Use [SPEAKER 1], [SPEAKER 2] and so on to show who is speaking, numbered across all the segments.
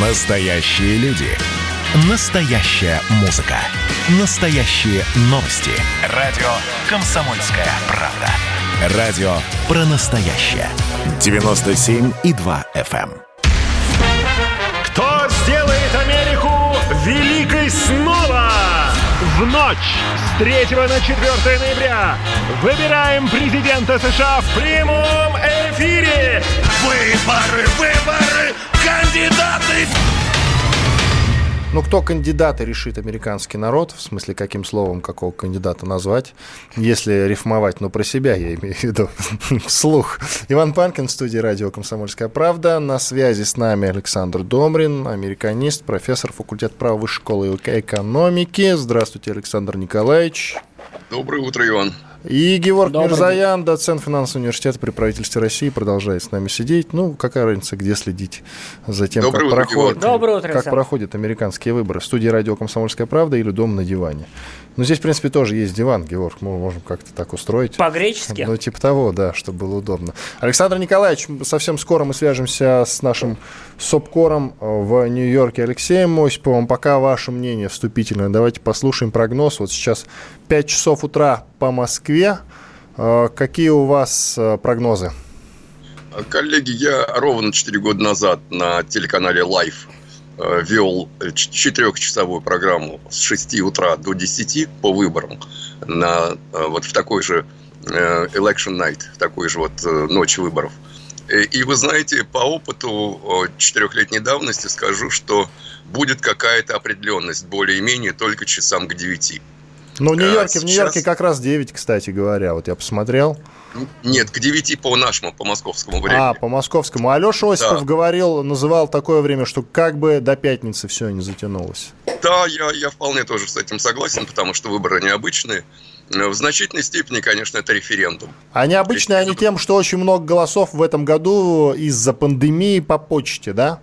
[SPEAKER 1] Настоящие люди. Настоящая музыка. Настоящие новости. Радио «Комсомольская правда». Радио про настоящее. 97,2 FM.
[SPEAKER 2] Эм. Кто сделает Америку великой снова? В ночь с 3 на 4 ноября выбираем президента США в прямом эфире.
[SPEAKER 3] Выборы, выборы, кандидаты
[SPEAKER 4] ну, кто кандидата решит американский народ, в смысле, каким словом какого кандидата назвать, если рифмовать, ну, про себя я имею в виду, вслух. Иван Панкин в студии радио «Комсомольская правда». На связи с нами Александр Домрин, американист, профессор факультета права Высшей школы экономики. Здравствуйте, Александр Николаевич.
[SPEAKER 5] Доброе утро, Иван.
[SPEAKER 4] И Георг Добрый Мирзаян, доцент финансового университета при правительстве России, продолжает с нами сидеть. Ну, какая разница, где следить за тем, Доброе как, утро, проходит, Доброе утро, как проходят американские выборы. В студии радио «Комсомольская правда» или «Дом на диване». Ну, здесь, в принципе, тоже есть диван, Георг, мы можем как-то так устроить.
[SPEAKER 6] По-гречески?
[SPEAKER 4] Ну, типа того, да, чтобы было удобно. Александр Николаевич, совсем скоро мы свяжемся с нашим СОПКОРом в Нью-Йорке Алексеем Осиповым. Пока ваше мнение вступительное. Давайте послушаем прогноз. Вот сейчас 5 часов утра по Москве. Э, какие у вас э, прогнозы?
[SPEAKER 5] Коллеги, я ровно 4 года назад на телеканале Life Э, вел четырехчасовую программу с 6 утра до 10 по выборам на, э, вот в такой же э, election night, в такой же вот ночь выборов. И вы знаете, по опыту четырехлетней давности скажу, что будет какая-то определенность более-менее только часам к 9.
[SPEAKER 4] Ну, в Нью-Йорке, сейчас... в Нью-Йорке как раз 9, кстати говоря. Вот я посмотрел.
[SPEAKER 5] Нет, к 9 по нашему, по московскому времени.
[SPEAKER 4] А, по московскому. Алеша Осипов да. говорил, называл такое время, что как бы до пятницы все не затянулось.
[SPEAKER 5] Да, я, я вполне тоже с этим согласен, потому что выборы необычные. В значительной степени, конечно, это референдум.
[SPEAKER 4] А необычные они тем, что очень много голосов в этом году из-за пандемии по почте, да?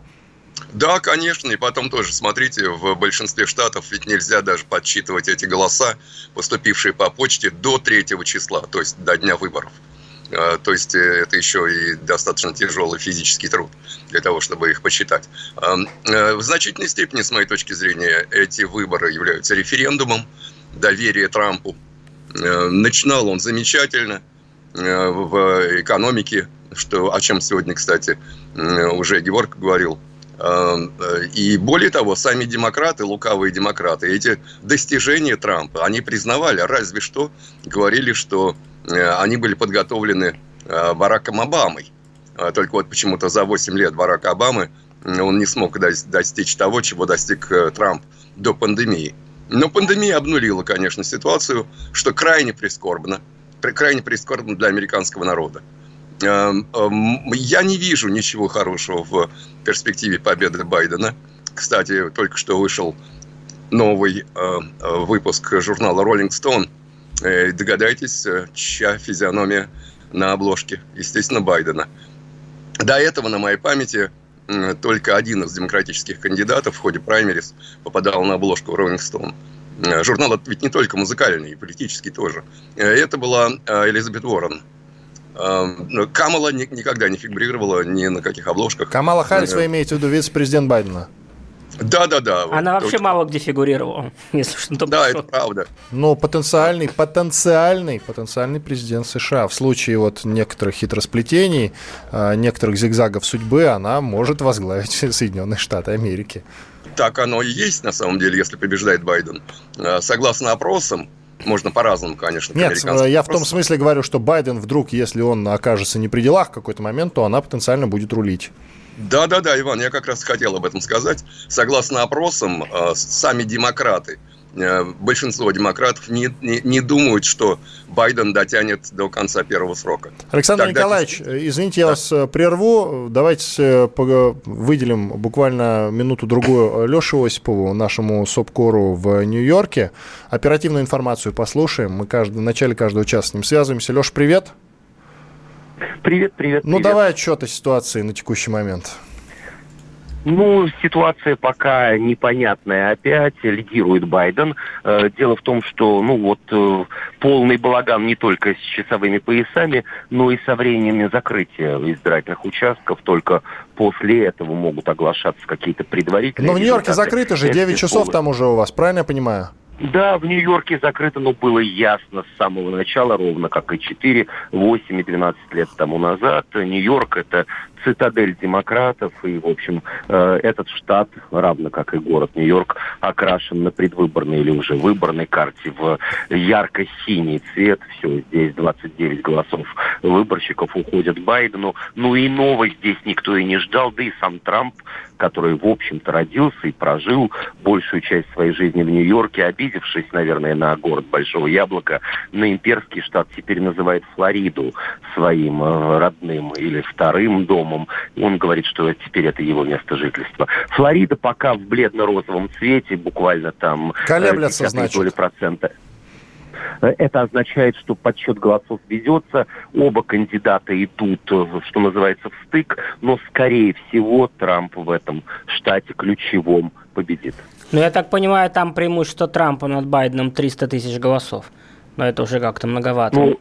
[SPEAKER 5] Да, конечно, и потом тоже, смотрите, в большинстве штатов ведь нельзя даже подсчитывать эти голоса, поступившие по почте до 3 числа, то есть до дня выборов. А, то есть э, это еще и достаточно тяжелый физический труд для того, чтобы их посчитать. Э, в значительной степени, с моей точки зрения, эти выборы являются референдумом доверия Трампу. Э, начинал он замечательно в экономике, что, о чем сегодня, кстати, уже Георг говорил – и более того, сами демократы, лукавые демократы, эти достижения Трампа, они признавали, разве что говорили, что э, они были подготовлены э, Бараком Обамой. Только вот почему-то за 8 лет Барака Обамы он не смог достичь того, чего достиг Трамп до пандемии. Но пандемия обнулила, конечно, ситуацию, что крайне прискорбно, крайне прискорбно для американского народа. Эм, эм, я не вижу ничего хорошего в перспективе победы Байдена. Кстати, только что вышел новый э, э, выпуск журнала Rolling Stone. Э, догадайтесь, чья физиономия на обложке? Естественно, Байдена. До этого на моей памяти только один из демократических кандидатов в ходе праймерис попадал на обложку Rolling Stone. Журнал ведь не только музыкальный, и политический тоже. Это была Элизабет Уоррен – Камала никогда не фигурировала ни на каких обложках.
[SPEAKER 4] Камала Харрис, вы имеете в виду вице-президент Байдена?
[SPEAKER 5] Да, да, да.
[SPEAKER 6] Она вот, вообще мало где фигурировала, если что.
[SPEAKER 5] Да, это правда.
[SPEAKER 4] Ну, потенциальный, потенциальный, потенциальный президент США. В случае вот некоторых хитросплетений, э, некоторых зигзагов судьбы, она может возглавить Соединенные Штаты Америки.
[SPEAKER 5] Так оно и есть, на самом деле, если побеждает Байден. Э, согласно опросам, можно по-разному, конечно.
[SPEAKER 4] Нет, я в том смысле говорю, что Байден вдруг, если он окажется не при делах в какой-то момент, то она потенциально будет рулить.
[SPEAKER 5] Да, да, да, Иван, я как раз хотел об этом сказать. Согласно опросам, э, сами демократы – Э, большинство демократов не, не, не думают, что Байден дотянет до конца первого срока.
[SPEAKER 4] Александр Тогда... Николаевич, извините, я да. вас э, прерву. Давайте э, выделим буквально минуту-другую Леше Осипову, нашему СОПКОРу в Нью-Йорке. Оперативную информацию послушаем. Мы каждый, в начале каждого часа с ним связываемся. Леш, привет.
[SPEAKER 7] Привет, привет.
[SPEAKER 4] Ну,
[SPEAKER 7] привет.
[SPEAKER 4] давай отчет о ситуации на текущий момент.
[SPEAKER 7] Ну, ситуация пока непонятная. Опять лидирует Байден. Э, дело в том, что, ну вот, э, полный балаган не только с часовыми поясами, но и со временем закрытия избирательных участков. Только после этого могут оглашаться какие-то предварительные
[SPEAKER 4] Но в Нью-Йорке закрыто же, 9 часов там уже у вас, правильно я понимаю?
[SPEAKER 7] Да, в Нью-Йорке закрыто, но было ясно с самого начала, ровно как и 4, 8 и 12 лет тому назад. Нью-Йорк – это цитадель демократов, и, в общем, э, этот штат, равно как и город Нью-Йорк, окрашен на предвыборной или уже выборной карте в ярко-синий цвет. Все, здесь 29 голосов выборщиков уходят Байдену. Ну и новость здесь никто и не ждал, да и сам Трамп, который, в общем-то, родился и прожил большую часть своей жизни в Нью-Йорке, обидевшись, наверное, на город Большого Яблока, на имперский штат теперь называет Флориду своим э, родным или вторым домом домом. Он говорит, что теперь это его место жительства. Флорида пока в бледно-розовом цвете, буквально там...
[SPEAKER 4] Э, Колеблется, значит.
[SPEAKER 7] Процента. Э, это означает, что подсчет голосов ведется, оба кандидата идут, что называется, в стык, но, скорее всего, Трамп в этом штате ключевом победит.
[SPEAKER 6] Ну, я так понимаю, там преимущество Трампа над Байденом 300 тысяч голосов. Но это уже как-то многовато.
[SPEAKER 7] Ну,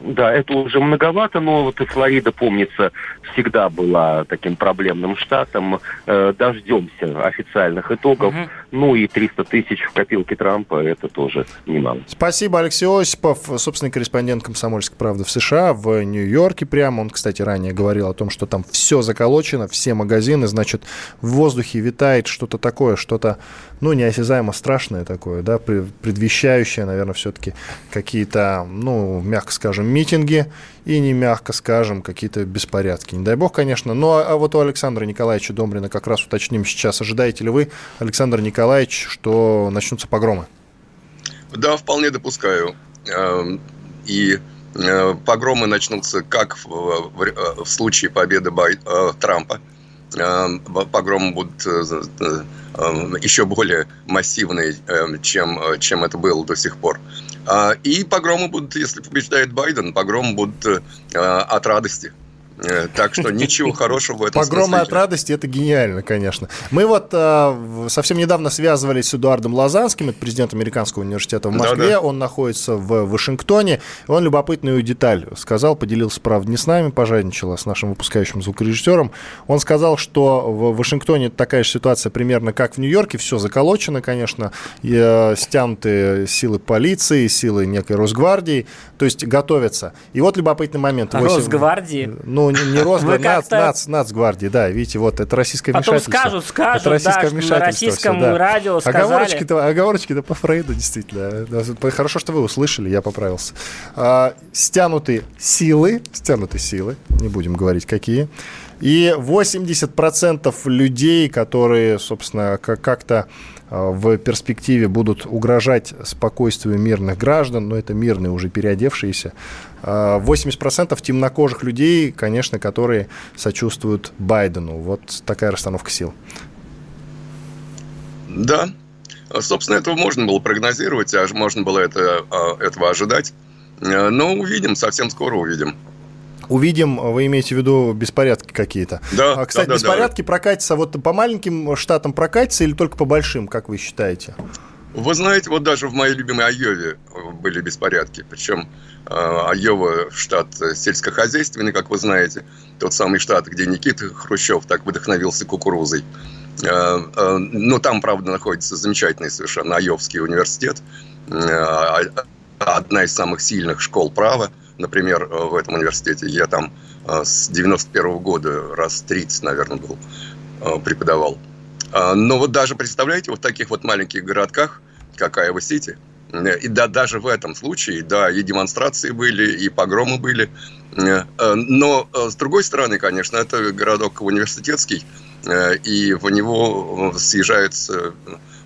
[SPEAKER 7] да, это уже многовато, но вот и Флорида, помнится, всегда была таким проблемным штатом. Э, дождемся официальных итогов. Угу. Ну и 300 тысяч в копилке Трампа, это тоже немало.
[SPEAKER 4] Спасибо, Алексей Осипов, собственный корреспондент «Комсомольской правды» в США, в Нью-Йорке прямо. Он, кстати, ранее говорил о том, что там все заколочено, все магазины, значит, в воздухе витает что-то такое, что-то, ну, неосязаемо страшное такое, да, предвещающее, наверное, все-таки какие-то, ну, мягко скажем, митинги и не мягко скажем, какие-то беспорядки. Не дай бог, конечно. Но а вот у Александра Николаевича Домрина как раз уточним сейчас. Ожидаете ли вы, Александр Николаевич, что начнутся погромы?
[SPEAKER 5] Да, вполне допускаю. Эм, и э, погромы начнутся как в, случае победы э, Трампа. Эм, погромы будут э, еще более массивные, чем, чем это было до сих пор. А, и погромы будут, если побеждает Байден, погромы будут э, от радости. Э, так что ничего хорошего в этом
[SPEAKER 4] Погромы от радости – это гениально, конечно. Мы вот э, совсем недавно связывались с Эдуардом Лазанским, это президент Американского университета в Москве. Да, да. Он находится в Вашингтоне. Он любопытную деталь сказал, поделился, правда, не с нами, пожадничал, а с нашим выпускающим звукорежиссером. Он сказал, что в Вашингтоне такая же ситуация примерно как в Нью-Йорке. Все заколочено, конечно, и, э, стянуты силы полиции, силы некой Росгвардии, то есть готовятся. И вот любопытный момент.
[SPEAKER 6] 8... Росгвардии?
[SPEAKER 4] Ну, не, не Росгвардия, нац, нац, нацгвардии, да, видите, вот это российское
[SPEAKER 6] Потом
[SPEAKER 4] вмешательство.
[SPEAKER 6] скажут, скажут, это российское да, вмешательство на российском все, да. радио сказали.
[SPEAKER 4] Оговорочки-то, оговорочки-то по Фрейду, действительно. Хорошо, что вы услышали, я поправился. А, стянуты силы, стянуты силы, не будем говорить какие, и 80% людей, которые, собственно, как-то в перспективе будут угрожать спокойствию мирных граждан, но это мирные уже переодевшиеся, 80% а, темнокожих людей, конечно, которые сочувствуют Байдену. Вот такая расстановка сил.
[SPEAKER 5] Да, собственно, этого можно было прогнозировать, а можно было это, а, этого ожидать. Э, но увидим, совсем скоро увидим
[SPEAKER 4] увидим, вы имеете в виду беспорядки какие-то.
[SPEAKER 5] Да.
[SPEAKER 4] А, кстати,
[SPEAKER 5] да, да,
[SPEAKER 4] беспорядки да. прокатятся вот по маленьким штатам прокатятся или только по большим, как вы считаете?
[SPEAKER 5] Вы знаете, вот даже в моей любимой Айове были беспорядки. Причем э, Айова штат сельскохозяйственный, как вы знаете. Тот самый штат, где Никита Хрущев так вдохновился кукурузой. Э, э, но там, правда, находится замечательный совершенно Айовский университет. Одна из самых сильных школ права например, э, в этом университете. Я там э, с 91 года раз 30, наверное, был, э, преподавал. А, но вот даже, представляете, вот в таких вот маленьких городках, как Айва-Сити, и да, даже в этом случае, да, и демонстрации были, и погромы были. Но, с другой стороны, конечно, это городок университетский, и в него съезжается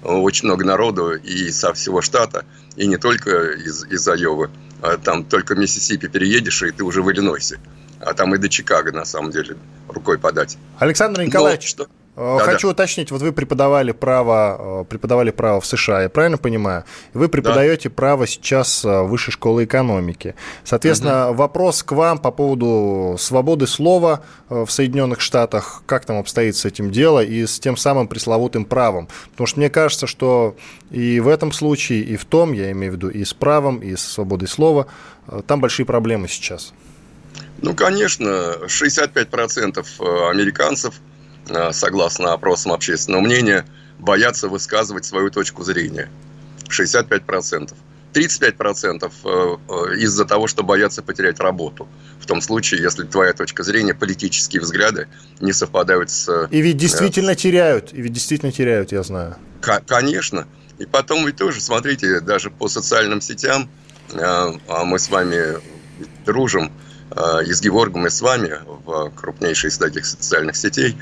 [SPEAKER 5] очень много народу и со всего штата, и не только из, из Айовы. А там только Миссисипи переедешь, и ты уже в Иллинойсе. А там и до Чикаго, на самом деле, рукой подать.
[SPEAKER 4] Александр Николаевич, Но, что... Э, хочу да. уточнить, вот вы преподавали право, э, преподавали право в США, я правильно понимаю? Вы преподаете да. право сейчас в Высшей школы экономики. Соответственно, угу. вопрос к вам по поводу свободы слова в Соединенных Штатах, как там обстоит с этим дело и с тем самым пресловутым правом. Потому что мне кажется, что и в этом случае, и в том, я имею в виду, и с правом, и с свободой слова, там большие проблемы сейчас.
[SPEAKER 5] Ну, конечно, 65% э, американцев, э, согласно опросам общественного мнения, боятся высказывать свою точку зрения. 65%. 35% э, из-за того, что боятся потерять работу. В том случае, если твоя точка зрения, политические взгляды не совпадают с...
[SPEAKER 4] И ведь действительно теряют, и ведь действительно теряют, я знаю.
[SPEAKER 5] Конечно. И потом ведь тоже, смотрите, даже по социальным сетям, а мы с вами дружим, Э, и с Геворгом, и с вами в крупнейшей из таких социальных сетей.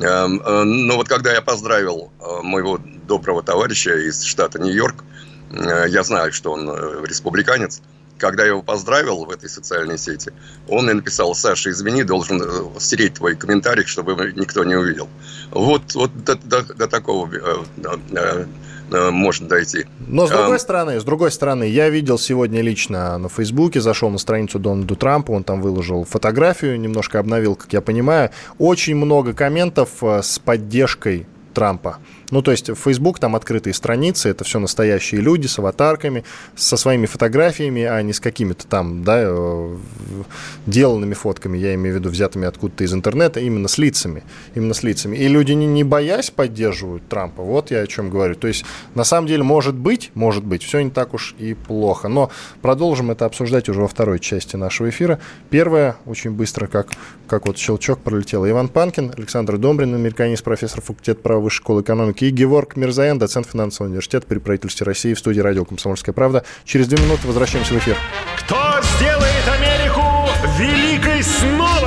[SPEAKER 5] Эм, э, но вот когда я поздравил э, моего доброго товарища из штата Нью-Йорк, я знаю, что он республиканец, когда я его поздравил в этой социальной сети, он мне написал, Саша, извини, должен стереть твой комментарий, чтобы никто не увидел. Вот, вот до, до, до такого Э, можно дойти.
[SPEAKER 4] Но с другой а, стороны, с другой стороны, я видел сегодня лично на Фейсбуке, зашел на страницу Дональда Трампа, он там выложил фотографию, немножко обновил, как я понимаю, очень много комментов э, с поддержкой Трампа. Ну, то есть Facebook, там открытые страницы, это все настоящие люди с аватарками, со своими фотографиями, а не с какими-то там, да, э, деланными фотками, я имею в виду, взятыми откуда-то из интернета, именно с лицами, именно с лицами. И люди, не, не боясь, поддерживают Трампа, вот я о чем говорю. То есть, на самом деле, может быть, может быть, все не так уж и плохо, но продолжим это обсуждать уже во второй части нашего эфира. Первое, очень быстро, как, как вот щелчок пролетел. Иван Панкин, Александр Домбрин, американец, профессор факультета права Высшей школы экономики и Геворг Мирзаян, доцент финансового университета при правительстве России в студии радио «Комсомольская правда». Через две минуты возвращаемся в эфир.
[SPEAKER 2] Кто сделает Америку великой снова?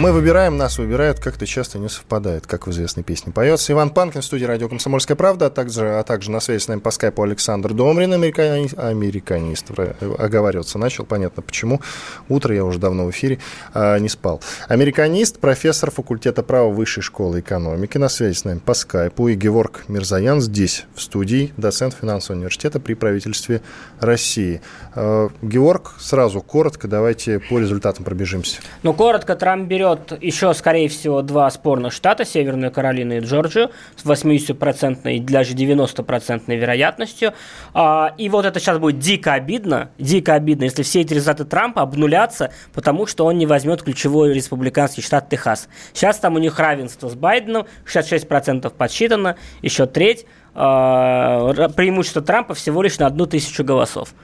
[SPEAKER 4] Мы выбираем, нас выбирают, как-то часто не совпадает, как в известной песне поется. Иван Панкин в студии радио «Комсомольская правда», а также, а также на связи с нами по скайпу Александр Домрин, американист, американист оговариваться начал, понятно почему. Утро я уже давно в эфире, а, не спал. Американист, профессор факультета права Высшей школы экономики, на связи с нами по скайпу. И Геворг Мирзаян здесь, в студии, доцент финансового университета при правительстве России. А, Георг, сразу коротко, давайте по результатам пробежимся.
[SPEAKER 6] Ну, коротко, Трамп берет берет еще, скорее всего, два спорных штата, Северную Каролину и Джорджию, с 80% даже 90% вероятностью. А, и вот это сейчас будет дико обидно, дико обидно, если все эти результаты Трампа обнулятся, потому что он не возьмет ключевой республиканский штат Техас. Сейчас там у них равенство с Байденом, 66% подсчитано, еще треть. А, преимущество Трампа всего лишь на одну тысячу голосов.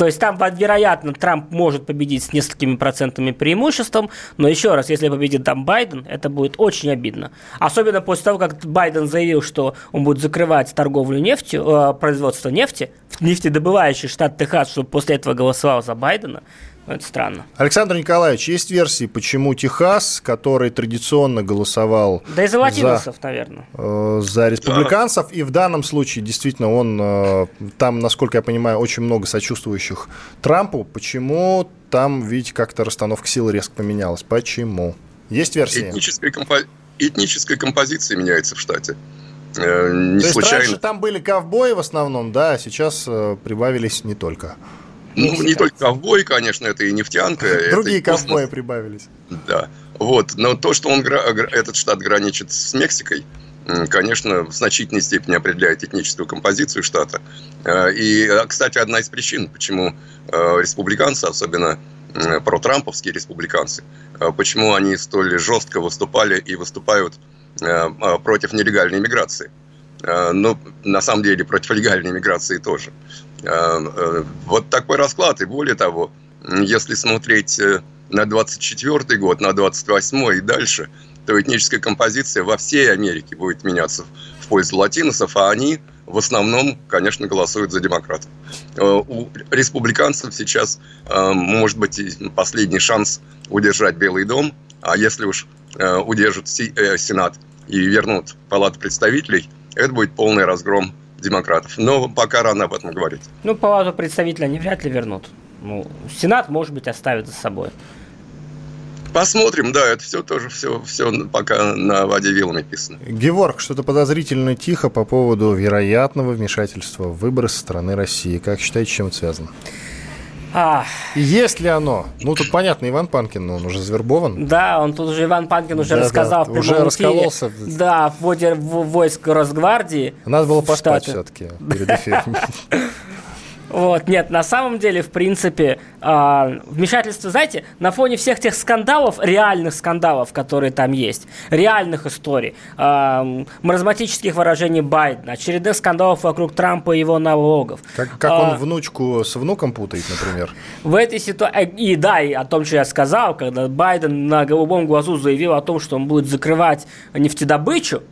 [SPEAKER 6] То есть там, вероятно, Трамп может победить с несколькими процентами преимуществом, но еще раз, если победит там Байден, это будет очень обидно. Особенно после того, как Байден заявил, что он будет закрывать торговлю нефтью, э, производство нефти, нефтедобывающий штат Техас, чтобы после этого голосовал за Байдена – это странно.
[SPEAKER 4] Александр Николаевич, есть версии, почему Техас, который традиционно голосовал...
[SPEAKER 6] Да из-за латиносов, за, наверное.
[SPEAKER 4] Э, за республиканцев, да. и в данном случае действительно он... Э, там, насколько я понимаю, очень много сочувствующих Трампу. Почему там, видите, как-то расстановка сил резко поменялась? Почему? Есть версия?
[SPEAKER 5] Этническая, компо... Этническая композиция меняется в штате. Э, не
[SPEAKER 4] То
[SPEAKER 5] случайно.
[SPEAKER 4] есть раньше там были ковбои в основном, да, а сейчас э, прибавились не только.
[SPEAKER 5] Ну, не только ковбой, конечно, это и нефтянка.
[SPEAKER 4] Другие
[SPEAKER 5] это
[SPEAKER 4] ковбои прибавились.
[SPEAKER 5] Да. Вот. Но то, что он, этот штат граничит с Мексикой, конечно, в значительной степени определяет этническую композицию штата. Э, и, э, кстати, одна из причин, почему э, республиканцы, особенно протрамповские республиканцы, почему они столь жестко выступали и выступают против нелегальной иммиграции. Ну, на самом деле, против легальной иммиграции тоже. Э, э, вот такой расклад. И более того, если смотреть э, на 24 год, на 28 и дальше, то этническая композиция во всей Америке будет меняться в пользу латиносов, а они в основном, конечно, голосуют за демократов. У республиканцев сейчас может быть последний шанс удержать Белый дом, а если уж удержат Сенат и вернут Палату представителей, это будет полный разгром демократов. Но пока рано об этом говорить.
[SPEAKER 6] Ну, палату представителей они вряд ли вернут. Ну, Сенат, может быть, оставит за собой.
[SPEAKER 5] Посмотрим, да, это все тоже все, все пока на воде вилами писано.
[SPEAKER 4] Геворг, что-то подозрительно тихо по поводу вероятного вмешательства в выборы со стороны России. Как считаете, чем это связано? А... Есть ли оно? Ну, тут понятно, Иван Панкин, он уже завербован.
[SPEAKER 6] Да, он тут уже, Иван Панкин уже да, рассказал да, в
[SPEAKER 4] уже раскололся.
[SPEAKER 6] Да, в вводе в войск Росгвардии.
[SPEAKER 4] Надо было поспать все-таки перед эфиром.
[SPEAKER 6] Вот, нет, на самом деле, в принципе, э, вмешательство, знаете, на фоне всех тех скандалов, реальных скандалов, которые там есть, реальных историй, э, маразматических выражений Байдена, очередных скандалов вокруг Трампа и его налогов.
[SPEAKER 4] Как, как он внучку с внуком путает, например.
[SPEAKER 6] В этой ситуации, и да, и о том, что я сказал, когда Байден на голубом глазу заявил о том, что он будет закрывать нефтедобычу,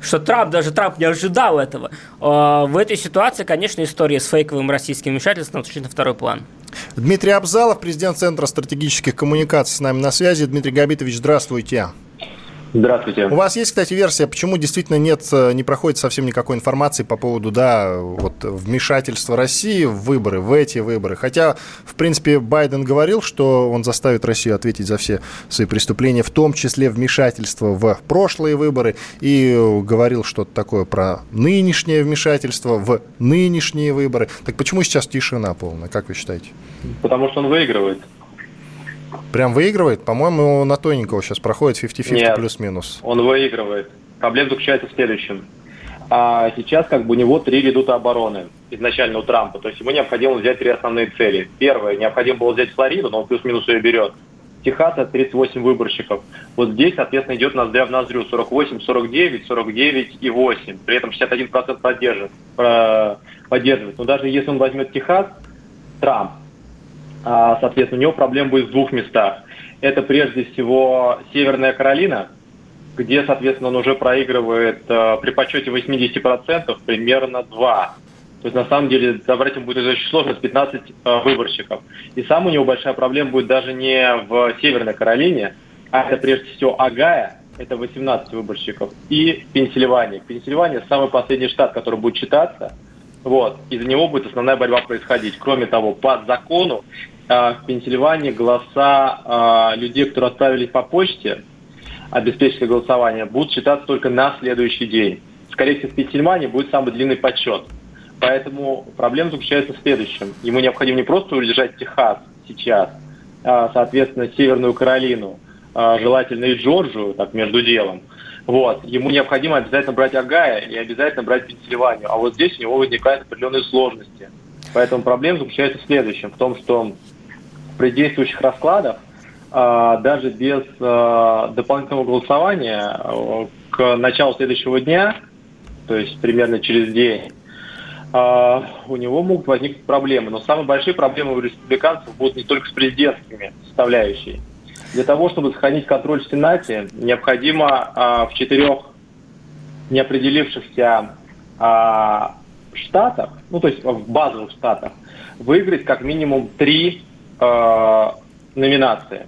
[SPEAKER 6] что Трамп, даже Трамп не ожидал этого. А, в этой ситуации, конечно, история с фейковым российским вмешательством отошли на второй план.
[SPEAKER 4] Дмитрий Абзалов, президент Центра стратегических коммуникаций, с нами на связи. Дмитрий Габитович, здравствуйте.
[SPEAKER 8] Здравствуйте.
[SPEAKER 4] У вас есть, кстати, версия, почему действительно нет, э, не проходит совсем никакой информации по поводу, да, вот вмешательства России в выборы, в эти выборы. Хотя, в принципе, Байден говорил, что он заставит Россию ответить за все свои преступления, в том числе вмешательство в прошлые выборы, и говорил что-то такое про нынешнее вмешательство в нынешние выборы. Так почему сейчас тишина полная, как вы считаете?
[SPEAKER 8] Потому что он выигрывает.
[SPEAKER 4] Прям выигрывает? По-моему, на тоненького сейчас проходит 50-50 плюс-минус.
[SPEAKER 8] он выигрывает. Проблема заключается в следующем. А сейчас как бы у него три редута обороны изначально у Трампа. То есть ему необходимо взять три основные цели. Первое, необходимо было взять Флориду, но он плюс-минус ее берет. Техаса 38 выборщиков. Вот здесь, соответственно, идет ноздря в ноздрю 48, 49, 49 и 8. При этом 61% поддерживает, поддерживает. Но даже если он возьмет Техас, Трамп, соответственно, у него проблем будет в двух местах. Это прежде всего Северная Каролина, где, соответственно, он уже проигрывает э, при подсчете 80% примерно 2. То есть, на самом деле, забрать ему будет очень сложно, с 15 э, выборщиков. И сам у него большая проблема будет даже не в Северной Каролине, а это прежде всего Агая, это 18 выборщиков, и Пенсильвания. Пенсильвания самый последний штат, который будет читаться – вот. Из-за него будет основная борьба происходить. Кроме того, по закону в Пенсильвании голоса э, людей, которые отправились по почте, обеспечили голосование, будут считаться только на следующий день. Скорее всего, в Пенсильвании будет самый длинный подсчет. Поэтому проблема заключается в следующем. Ему необходимо не просто удержать Техас сейчас, а, соответственно, Северную Каролину, а, желательно и Джорджию, так, между делом – вот. Ему необходимо обязательно брать Агая и обязательно брать Пенсильванию. А вот здесь у него возникают определенные сложности. Поэтому проблема заключается в следующем, в том, что при действующих раскладах а, даже без а, дополнительного голосования а, к началу следующего дня, то есть примерно через день, у него могут возникнуть проблемы. Но самые большие проблемы у республиканцев будут не только с президентскими составляющей. Для того, чтобы сохранить контроль в Сенате, необходимо а, в четырех неопределившихся а, штатах, ну то есть в базовых штатах, выиграть как минимум три а, номинации.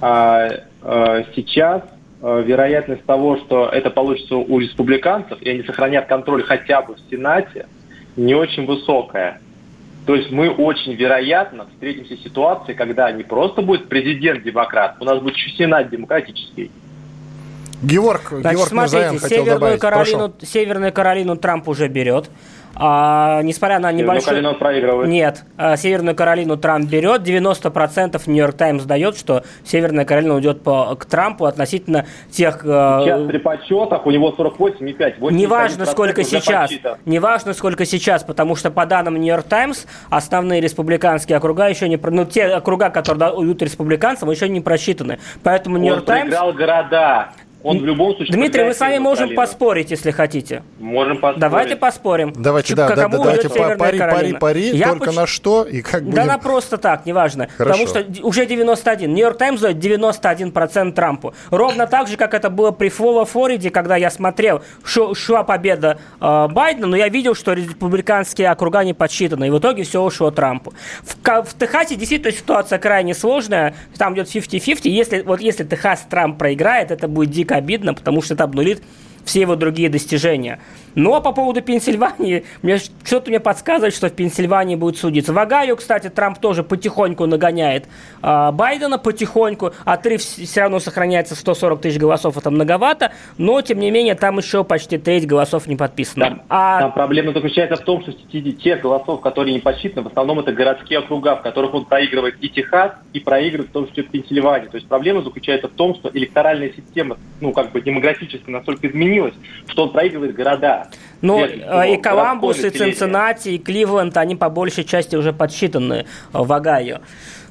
[SPEAKER 8] А, а, сейчас а, вероятность того, что это получится у республиканцев, и они сохранят контроль хотя бы в Сенате, не очень высокая. То есть мы очень вероятно встретимся в ситуации, когда не просто будет президент-демократ, у нас будет еще сенат демократический.
[SPEAKER 4] Георг,
[SPEAKER 6] Значит,
[SPEAKER 4] Георг
[SPEAKER 6] смотрите,
[SPEAKER 4] хотел
[SPEAKER 6] Северную
[SPEAKER 4] добавить.
[SPEAKER 6] Каролину, Северную Каролину Трамп уже берет. А, несмотря на небольшой...
[SPEAKER 8] Северную проигрывает.
[SPEAKER 6] Нет, а, Северную Каролину Трамп берет. 90% Нью-Йорк Таймс дает, что Северная Каролина уйдет по, к Трампу относительно тех...
[SPEAKER 8] А, сейчас при подсчетах у него 48,5.
[SPEAKER 6] Неважно, сколько сейчас. Неважно, сколько сейчас, потому что по данным Нью-Йорк Таймс основные республиканские округа еще не... Ну, те округа, которые дают республиканцам, еще не просчитаны. Поэтому Нью-Йорк Таймс...
[SPEAKER 8] Он города. Он в любом случае...
[SPEAKER 6] Дмитрий, мы с вами можем Каролину. поспорить, если хотите.
[SPEAKER 8] Можем поспорить.
[SPEAKER 6] Давайте поспорим.
[SPEAKER 4] Давайте, да, да, да, давайте пари, пари, пари, Я только поч... на что и как будем...
[SPEAKER 6] Да на просто так, неважно. Хорошо. Потому что уже 91. Нью-Йорк Таймс дает 91% Трампу. Ровно так же, как это было при Флово Фориде, когда я смотрел, шо, шла победа э, Байдена, но я видел, что республиканские округа не подсчитаны, и в итоге все ушло Трампу. В, в Техасе действительно ситуация крайне сложная, там идет 50-50. Если, вот если Техас Трамп проиграет, это будет дико обидно, потому что это обнулит все его другие достижения. А по поводу Пенсильвании, мне что-то мне подсказывает, что в Пенсильвании будет судиться. В Огайо, кстати, Трамп тоже потихоньку нагоняет а, Байдена, потихоньку. Отрыв все равно сохраняется 140 тысяч голосов, это многовато. Но, тем не менее, там еще почти треть голосов не подписано.
[SPEAKER 8] Там, а... там проблема заключается в том, что тех голосов, которые не подсчитаны, в основном это городские округа, в которых он проигрывает и Техас, и проигрывает в том числе Пенсильванию. То есть проблема заключается в том, что электоральная система, ну, как бы демографически настолько изменилась, что он проигрывает города.
[SPEAKER 6] Ну, э, и Коламбус, и Цинциннати, и Кливленд, они по большей части уже подсчитаны в Огайо.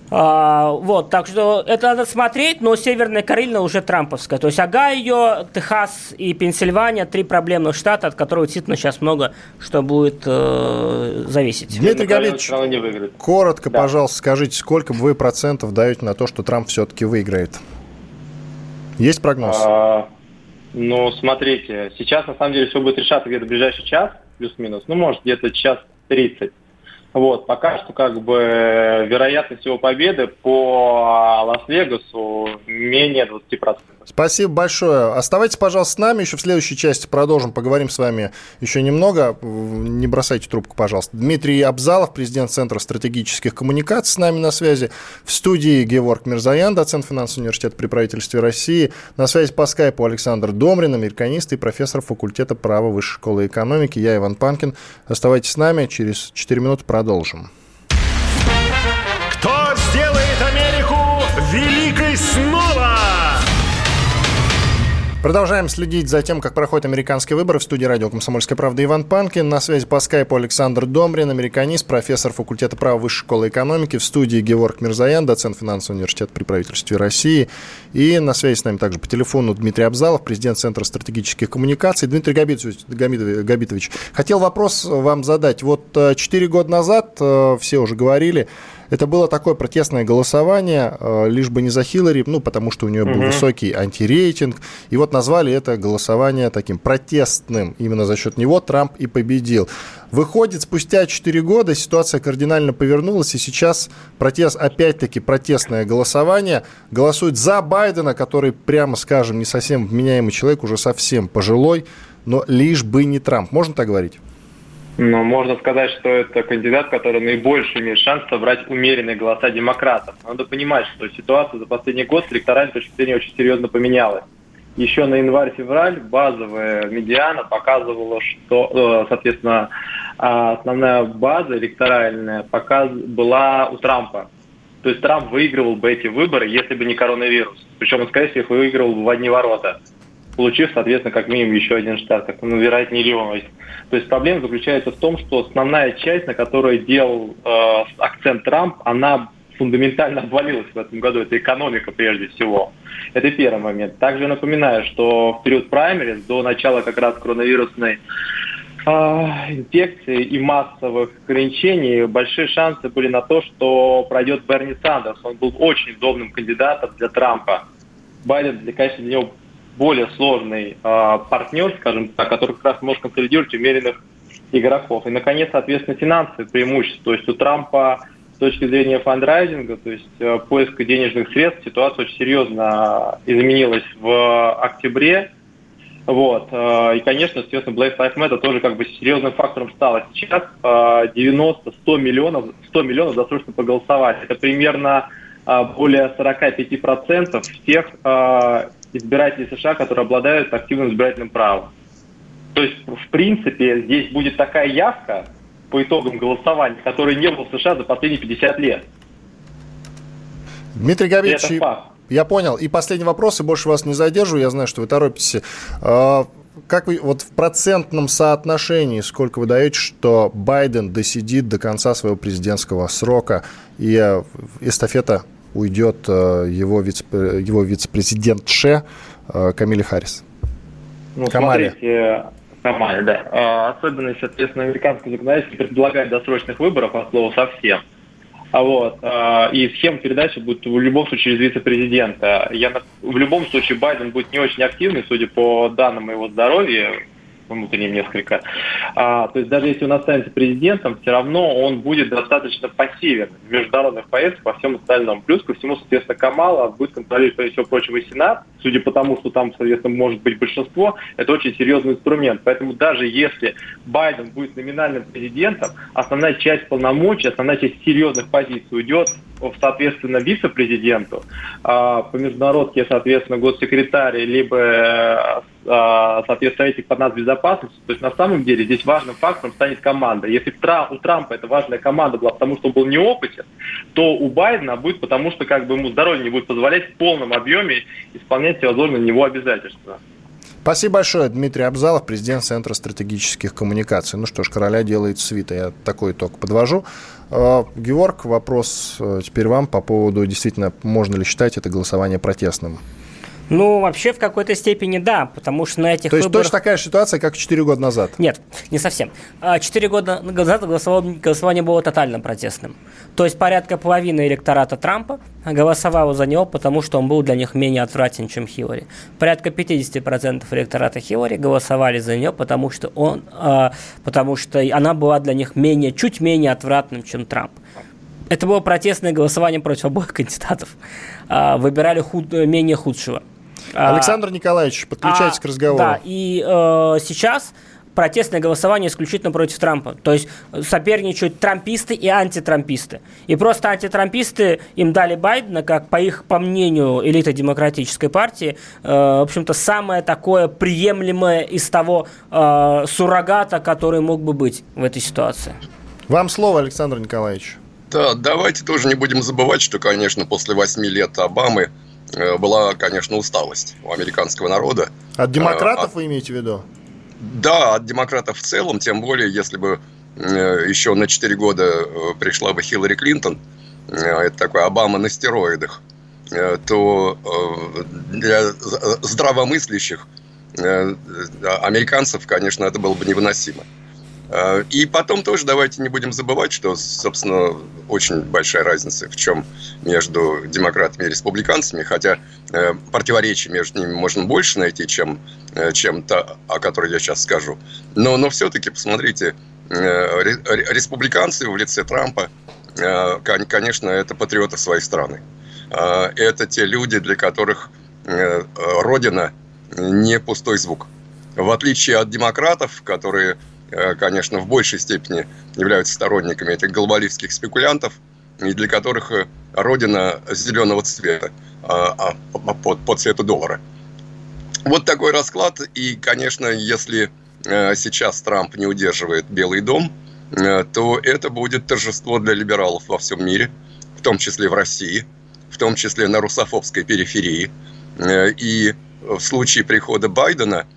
[SPEAKER 6] А, вот, так что это надо смотреть, но Северная Каролина уже трамповская. То есть Огайо, Техас и Пенсильвания – три проблемных штата, от которых действительно сейчас много что будет э, зависеть.
[SPEAKER 4] Дмитрий Галич, коротко, да. пожалуйста, скажите, сколько вы процентов даете на то, что Трамп все-таки выиграет? Есть прогноз? А,
[SPEAKER 8] ну, смотрите, сейчас на самом деле все будет решаться где-то в ближайший час, плюс-минус, ну, может, где-то час 30. Вот, пока что как бы вероятность его победы по Лас-Вегасу менее 20%.
[SPEAKER 4] Спасибо большое. Оставайтесь, пожалуйста, с нами. Еще в следующей части продолжим. Поговорим с вами еще немного. Не бросайте трубку, пожалуйста. Дмитрий Абзалов, президент Центра стратегических коммуникаций, с нами на связи. В студии Геворг Мирзаян, доцент финансового университета при правительстве России. На связи по скайпу Александр Домрин, американист и профессор факультета права Высшей школы экономики. Я Иван Панкин. Оставайтесь с нами. Через 4 минуты продолжим.
[SPEAKER 2] Кто
[SPEAKER 4] Продолжаем следить за тем, как проходят американские выборы. В студии радио «Комсомольская правда» Иван Панкин. На связи по скайпу Александр Домрин, американист, профессор факультета права Высшей школы экономики. В студии Георг Мирзаян, доцент финансового университета при правительстве России. И на связи с нами также по телефону Дмитрий Абзалов, президент Центра стратегических коммуникаций. Дмитрий Габитович, Габитович хотел вопрос вам задать. Вот э, четыре года назад, э, все уже говорили, это было такое протестное голосование, э, лишь бы не за Хиллари, ну, потому что у нее был угу. высокий антирейтинг. И вот назвали это голосование таким протестным. Именно за счет него Трамп и победил. Выходит, спустя 4 года ситуация кардинально повернулась, и сейчас протест, опять-таки протестное голосование голосует за Байдена, который, прямо скажем, не совсем вменяемый человек, уже совсем пожилой, но лишь бы не Трамп. Можно так говорить?
[SPEAKER 8] Но можно сказать, что это кандидат, который наибольший имеет шанс собрать умеренные голоса демократов. Надо понимать, что ситуация за последний год с электоральной точки зрения очень серьезно поменялась. Еще на январь-февраль базовая медиана показывала, что, э, соответственно, основная база электоральная показ была у Трампа. То есть Трамп выигрывал бы эти выборы, если бы не коронавирус. Причем он, скорее всего, их выигрывал в одни ворота получив, соответственно, как минимум еще один штат, как, ну, вероятнее, Иллинойс. То есть проблема заключается в том, что основная часть, на которой делал э, акцент Трамп, она фундаментально обвалилась в этом году. Это экономика прежде всего. Это первый момент. Также напоминаю, что в период праймерис, до начала как раз коронавирусной э, инфекции и массовых ограничений, большие шансы были на то, что пройдет Берни Сандерс. Он был очень удобным кандидатом для Трампа. Байден, конечно, для него более сложный э, партнер, скажем так, который как раз может консолидировать умеренных игроков. И, наконец, соответственно, финансовые преимущества. То есть у Трампа с точки зрения фандрайзинга, то есть э, поиска денежных средств, ситуация очень серьезно изменилась в октябре. Вот. Э, и, конечно, соответственно, Black Lives Matter тоже как бы серьезным фактором стало. Сейчас 90-100 э, миллионов, 100 миллионов досрочно проголосовали. Это примерно более 45% всех избирателей США, которые обладают активным избирательным правом. То есть, в принципе, здесь будет такая явка по итогам голосования, которой не было в США за последние 50 лет.
[SPEAKER 4] Дмитрий Габич, я понял. И последний вопрос, и больше вас не задержу, я знаю, что вы торопитесь. А, как вы вот в процентном соотношении, сколько вы даете, что Байден досидит до конца своего президентского срока, и э, эстафета уйдет э, его, вице, его вице-президент Ше э, Камиле Харрис?
[SPEAKER 8] Ну, Камале. смотрите, Камале, да. А, особенность, соответственно, американского законодательства предполагает досрочных выборов от слова совсем. А вот, а, и схема передачи будет в любом случае через вице-президента. Я, в любом случае Байден будет не очень активный, судя по данным его здоровья. Внутренним несколько. А, то есть даже если он останется президентом, все равно он будет достаточно пассивен в международных поездках по всем остальном. Плюс ко всему, соответственно, Камала будет контролировать, прежде всего прочего, и Сенат. Судя по тому, что там, соответственно, может быть большинство, это очень серьезный инструмент. Поэтому даже если Байден будет номинальным президентом, основная часть полномочий, основная часть серьезных позиций уйдет соответственно, вице-президенту, а, по международке, соответственно, госсекретарь, либо, э, а, соответственно, этих по безопасности. То есть, на самом деле, здесь важным фактором станет команда. Если у Трампа эта важная команда была потому, что он был неопытен, то у Байдена будет потому, что как бы ему здоровье не будет позволять в полном объеме исполнять всевозможные на него обязательства.
[SPEAKER 4] Спасибо большое, Дмитрий Абзалов, президент Центра стратегических коммуникаций. Ну что ж, короля делает свита, я такой итог подвожу. А, Георг, вопрос э, теперь вам по поводу, действительно, можно ли считать это голосование протестным?
[SPEAKER 6] Ну, вообще, в какой-то степени да, потому что на этих
[SPEAKER 4] То есть
[SPEAKER 6] выборах...
[SPEAKER 4] точно такая ситуация, как 4 года назад?
[SPEAKER 6] Нет, не совсем. А, четыре года назад голосование было тотально протестным. То есть порядка половины электората Трампа голосовало за него, потому что он был для них менее отвратен, чем Хиллари. Порядка 50% электората Хиллари голосовали за нее, потому что, он, а, потому что она была для них менее, чуть менее отвратным, чем Трамп. Это было протестное голосование против обоих кандидатов. А, выбирали худ, менее худшего.
[SPEAKER 4] А, Александр Николаевич, подключайтесь а, к разговору.
[SPEAKER 6] Да, и э, сейчас протестное голосование исключительно против Трампа. То есть соперничают трамписты и антитрамписты. И просто антитрамписты им дали Байдена, как по их, по мнению элиты демократической партии, э, в общем-то, самое такое приемлемое из того э, суррогата, который мог бы быть в этой ситуации.
[SPEAKER 4] Вам слово, Александр Николаевич.
[SPEAKER 5] Да, давайте тоже не будем забывать, что, конечно, после восьми лет Обамы Э, была, конечно, усталость у американского народа.
[SPEAKER 4] От демократов от, э, вы имеете в виду?
[SPEAKER 5] Да, от демократов в целом, тем более, если бы э, еще на 4 года пришла бы Хиллари Клинтон, это такой Обама на стероидах, то для здравомыслящих американцев, конечно, это было бы невыносимо. А, и потом тоже давайте не будем забывать, что, собственно, очень большая разница в чем между демократами и республиканцами, хотя э, противоречий между ними можно больше найти, чем, э, чем та, о которой я сейчас скажу. Но, но все-таки, посмотрите, э, республиканцы в лице Трампа, конечно, это патриоты своей страны. Это те люди, для которых Родина не пустой звук. В отличие от демократов, которые Э, конечно, в большей степени являются сторонниками этих глобалистских спекулянтов, и для которых э, родина зеленого цвета а, а, по, по цвету доллара. Вот такой расклад. И, конечно, если э, сейчас Трамп не удерживает Белый дом, то это будет торжество для либералов во всем мире, в том числе в России, в том числе на русофобской периферии. И в случае прихода Байдена,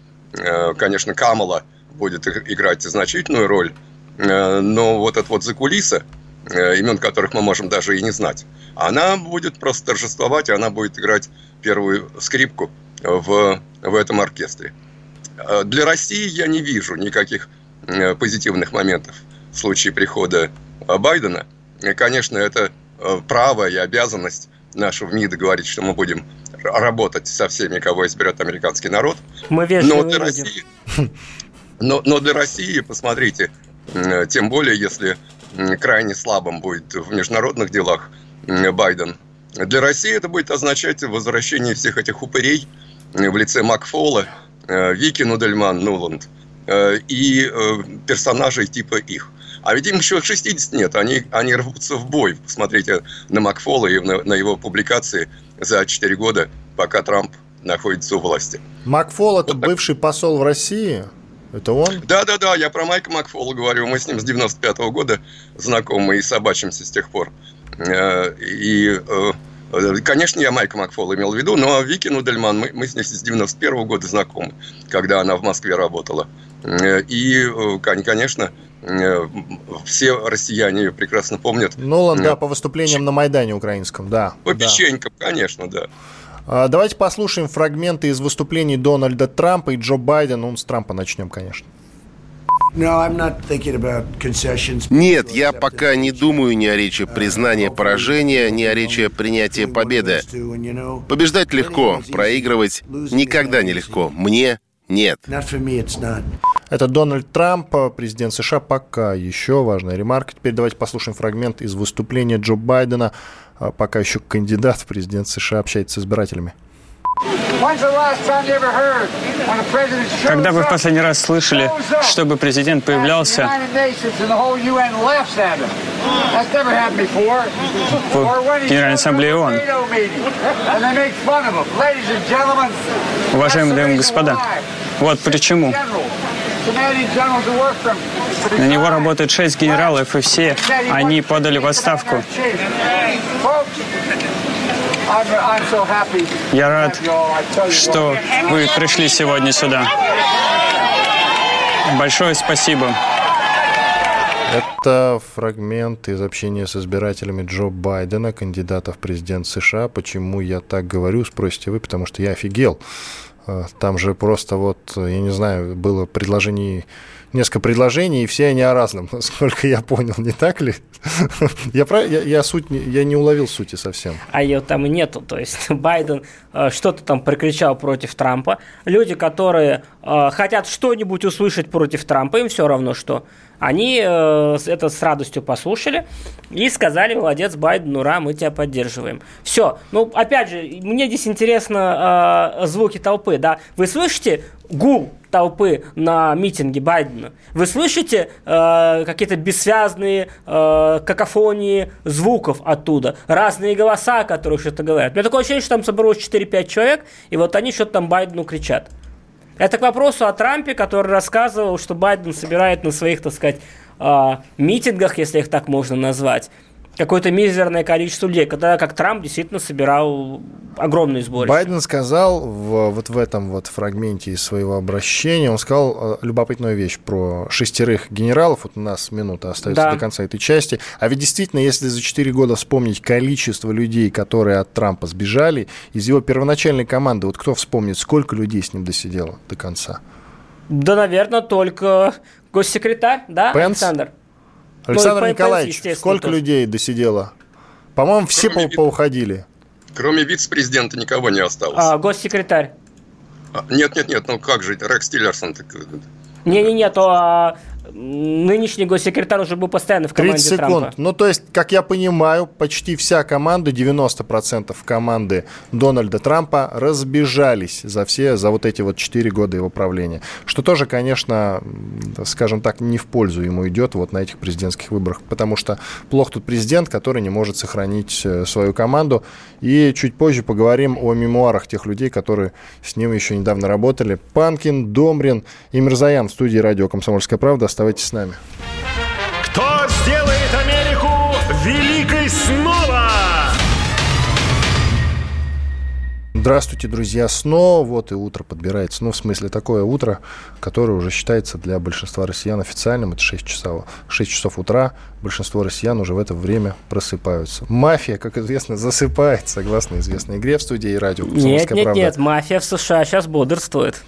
[SPEAKER 5] конечно, Камала – будет играть значительную роль, э, но вот эта вот закулиса, э, имен которых мы можем даже и не знать, она будет просто торжествовать, она будет играть первую скрипку в, в этом оркестре. Э, для России я не вижу никаких позитивных моментов в случае прихода Байдена. Конечно, это право и обязанность нашего МИДа говорить, что мы будем работать со всеми, кого изберет американский народ.
[SPEAKER 6] Мы
[SPEAKER 5] Но для России, но, но для России, посмотрите, тем более, если крайне слабым будет в международных делах Байден, для России это будет означать возвращение всех этих упырей в лице Макфола, э, Вики Нудельман, Нуланд э, и э, персонажей типа их. А ведь им еще 60 нет, они, они рвутся в бой. Посмотрите на Макфола и на, на его публикации за 4 года, пока Трамп находится у власти.
[SPEAKER 4] Макфол – это вот бывший посол в России? Это он?
[SPEAKER 5] Да-да-да, я про Майка Макфола говорю. Мы с ним с 95-го года знакомы и собачимся с тех пор. Э, и, э, конечно, я Майка Макфола имел в виду, но Вики Нудельман, мы, мы с ней с 91-го года знакомы, когда она в Москве работала. Э, и, конечно, все россияне ее прекрасно помнят.
[SPEAKER 4] Нолан, да, по выступлениям на Майдане украинском, да.
[SPEAKER 5] По да. печенькам, конечно, да.
[SPEAKER 4] А, давайте послушаем фрагменты из выступлений Дональда Трампа и Джо Байдена. Ну, с Трампа начнем, конечно.
[SPEAKER 9] Нет, я пока не думаю ни о речи признания поражения, ни о речи принятия победы. Побеждать легко, проигрывать никогда не легко. Мне нет.
[SPEAKER 4] Это Дональд Трамп, президент США, пока еще важная ремарка. Теперь давайте послушаем фрагмент из выступления Джо Байдена, пока еще кандидат в президент США общается с избирателями.
[SPEAKER 10] Когда вы в последний раз слышали, чтобы президент появлялся в Генеральной Ассамблее ООН? Уважаемые дамы и господа, вот почему. На него работают шесть генералов, и все они подали в отставку. Я рад, что вы пришли сегодня сюда. Большое спасибо.
[SPEAKER 4] Это фрагмент из общения с избирателями Джо Байдена, кандидата в президент США. Почему я так говорю, спросите вы, потому что я офигел. Там же просто вот, я не знаю, было предложение несколько предложений, и все они о разном, насколько я понял, не так ли? я, я, я, суть, я не уловил сути совсем.
[SPEAKER 6] А ее там и нету. То есть Байден э, что-то там прокричал против Трампа. Люди, которые э, хотят что-нибудь услышать против Трампа, им все равно что. Они э, это с радостью послушали и сказали, молодец, Байден, ура, мы тебя поддерживаем. Все. Ну, опять же, мне здесь интересно э, звуки толпы, да. Вы слышите гул толпы на митинге Байдена? Вы слышите э, какие-то бессвязные э, какофонии звуков оттуда? Разные голоса, которые что-то говорят. У меня такое ощущение, что там собралось 4-5 человек, и вот они что-то там Байдену кричат. Это к вопросу о Трампе, который рассказывал, что Байден собирает на своих, так сказать, а, митингах, если их так можно назвать, какое-то мизерное количество людей, когда как Трамп действительно собирал огромные сборы.
[SPEAKER 4] Байден сказал в, вот в этом вот фрагменте из своего обращения, он сказал э, любопытную вещь про шестерых генералов, вот у нас минута остается да. до конца этой части, а ведь действительно, если за 4 года вспомнить количество людей, которые от Трампа сбежали, из его первоначальной команды, вот кто вспомнит, сколько людей с ним досидело до конца?
[SPEAKER 6] Да, наверное, только госсекретарь, да,
[SPEAKER 4] Пенс? Александр? Александр ну, Николаевич, сколько тоже. людей досидело? По-моему, все по поуходили.
[SPEAKER 5] Кроме вице-президента никого не осталось.
[SPEAKER 6] А, госсекретарь.
[SPEAKER 5] А, нет, нет, нет, ну как же, Рекс Тиллерсон.
[SPEAKER 6] Не-не-не, то а, нынешний госсекретарь уже был постоянно в команде 30 секунд. Трампа.
[SPEAKER 4] Ну, то есть, как я понимаю, почти вся команда, 90% команды Дональда Трампа разбежались за все, за вот эти вот 4 года его правления. Что тоже, конечно, скажем так, не в пользу ему идет вот на этих президентских выборах, потому что плох тут президент, который не может сохранить э, свою команду. И чуть позже поговорим о мемуарах тех людей, которые с ним еще недавно работали. Панкин, Домрин и Мирзаян в студии радио «Комсомольская правда». Оставайтесь с нами.
[SPEAKER 2] Кто сделает Америку великой снова?
[SPEAKER 4] Здравствуйте, друзья, снова вот и утро подбирается. Ну, в смысле, такое утро, которое уже считается для большинства россиян официальным. Это 6 часов, 6 часов утра. Большинство россиян уже в это время просыпаются. Мафия, как известно, засыпает, согласно известной игре в студии радио.
[SPEAKER 6] Нет, нет, правда. нет, мафия в США сейчас бодрствует.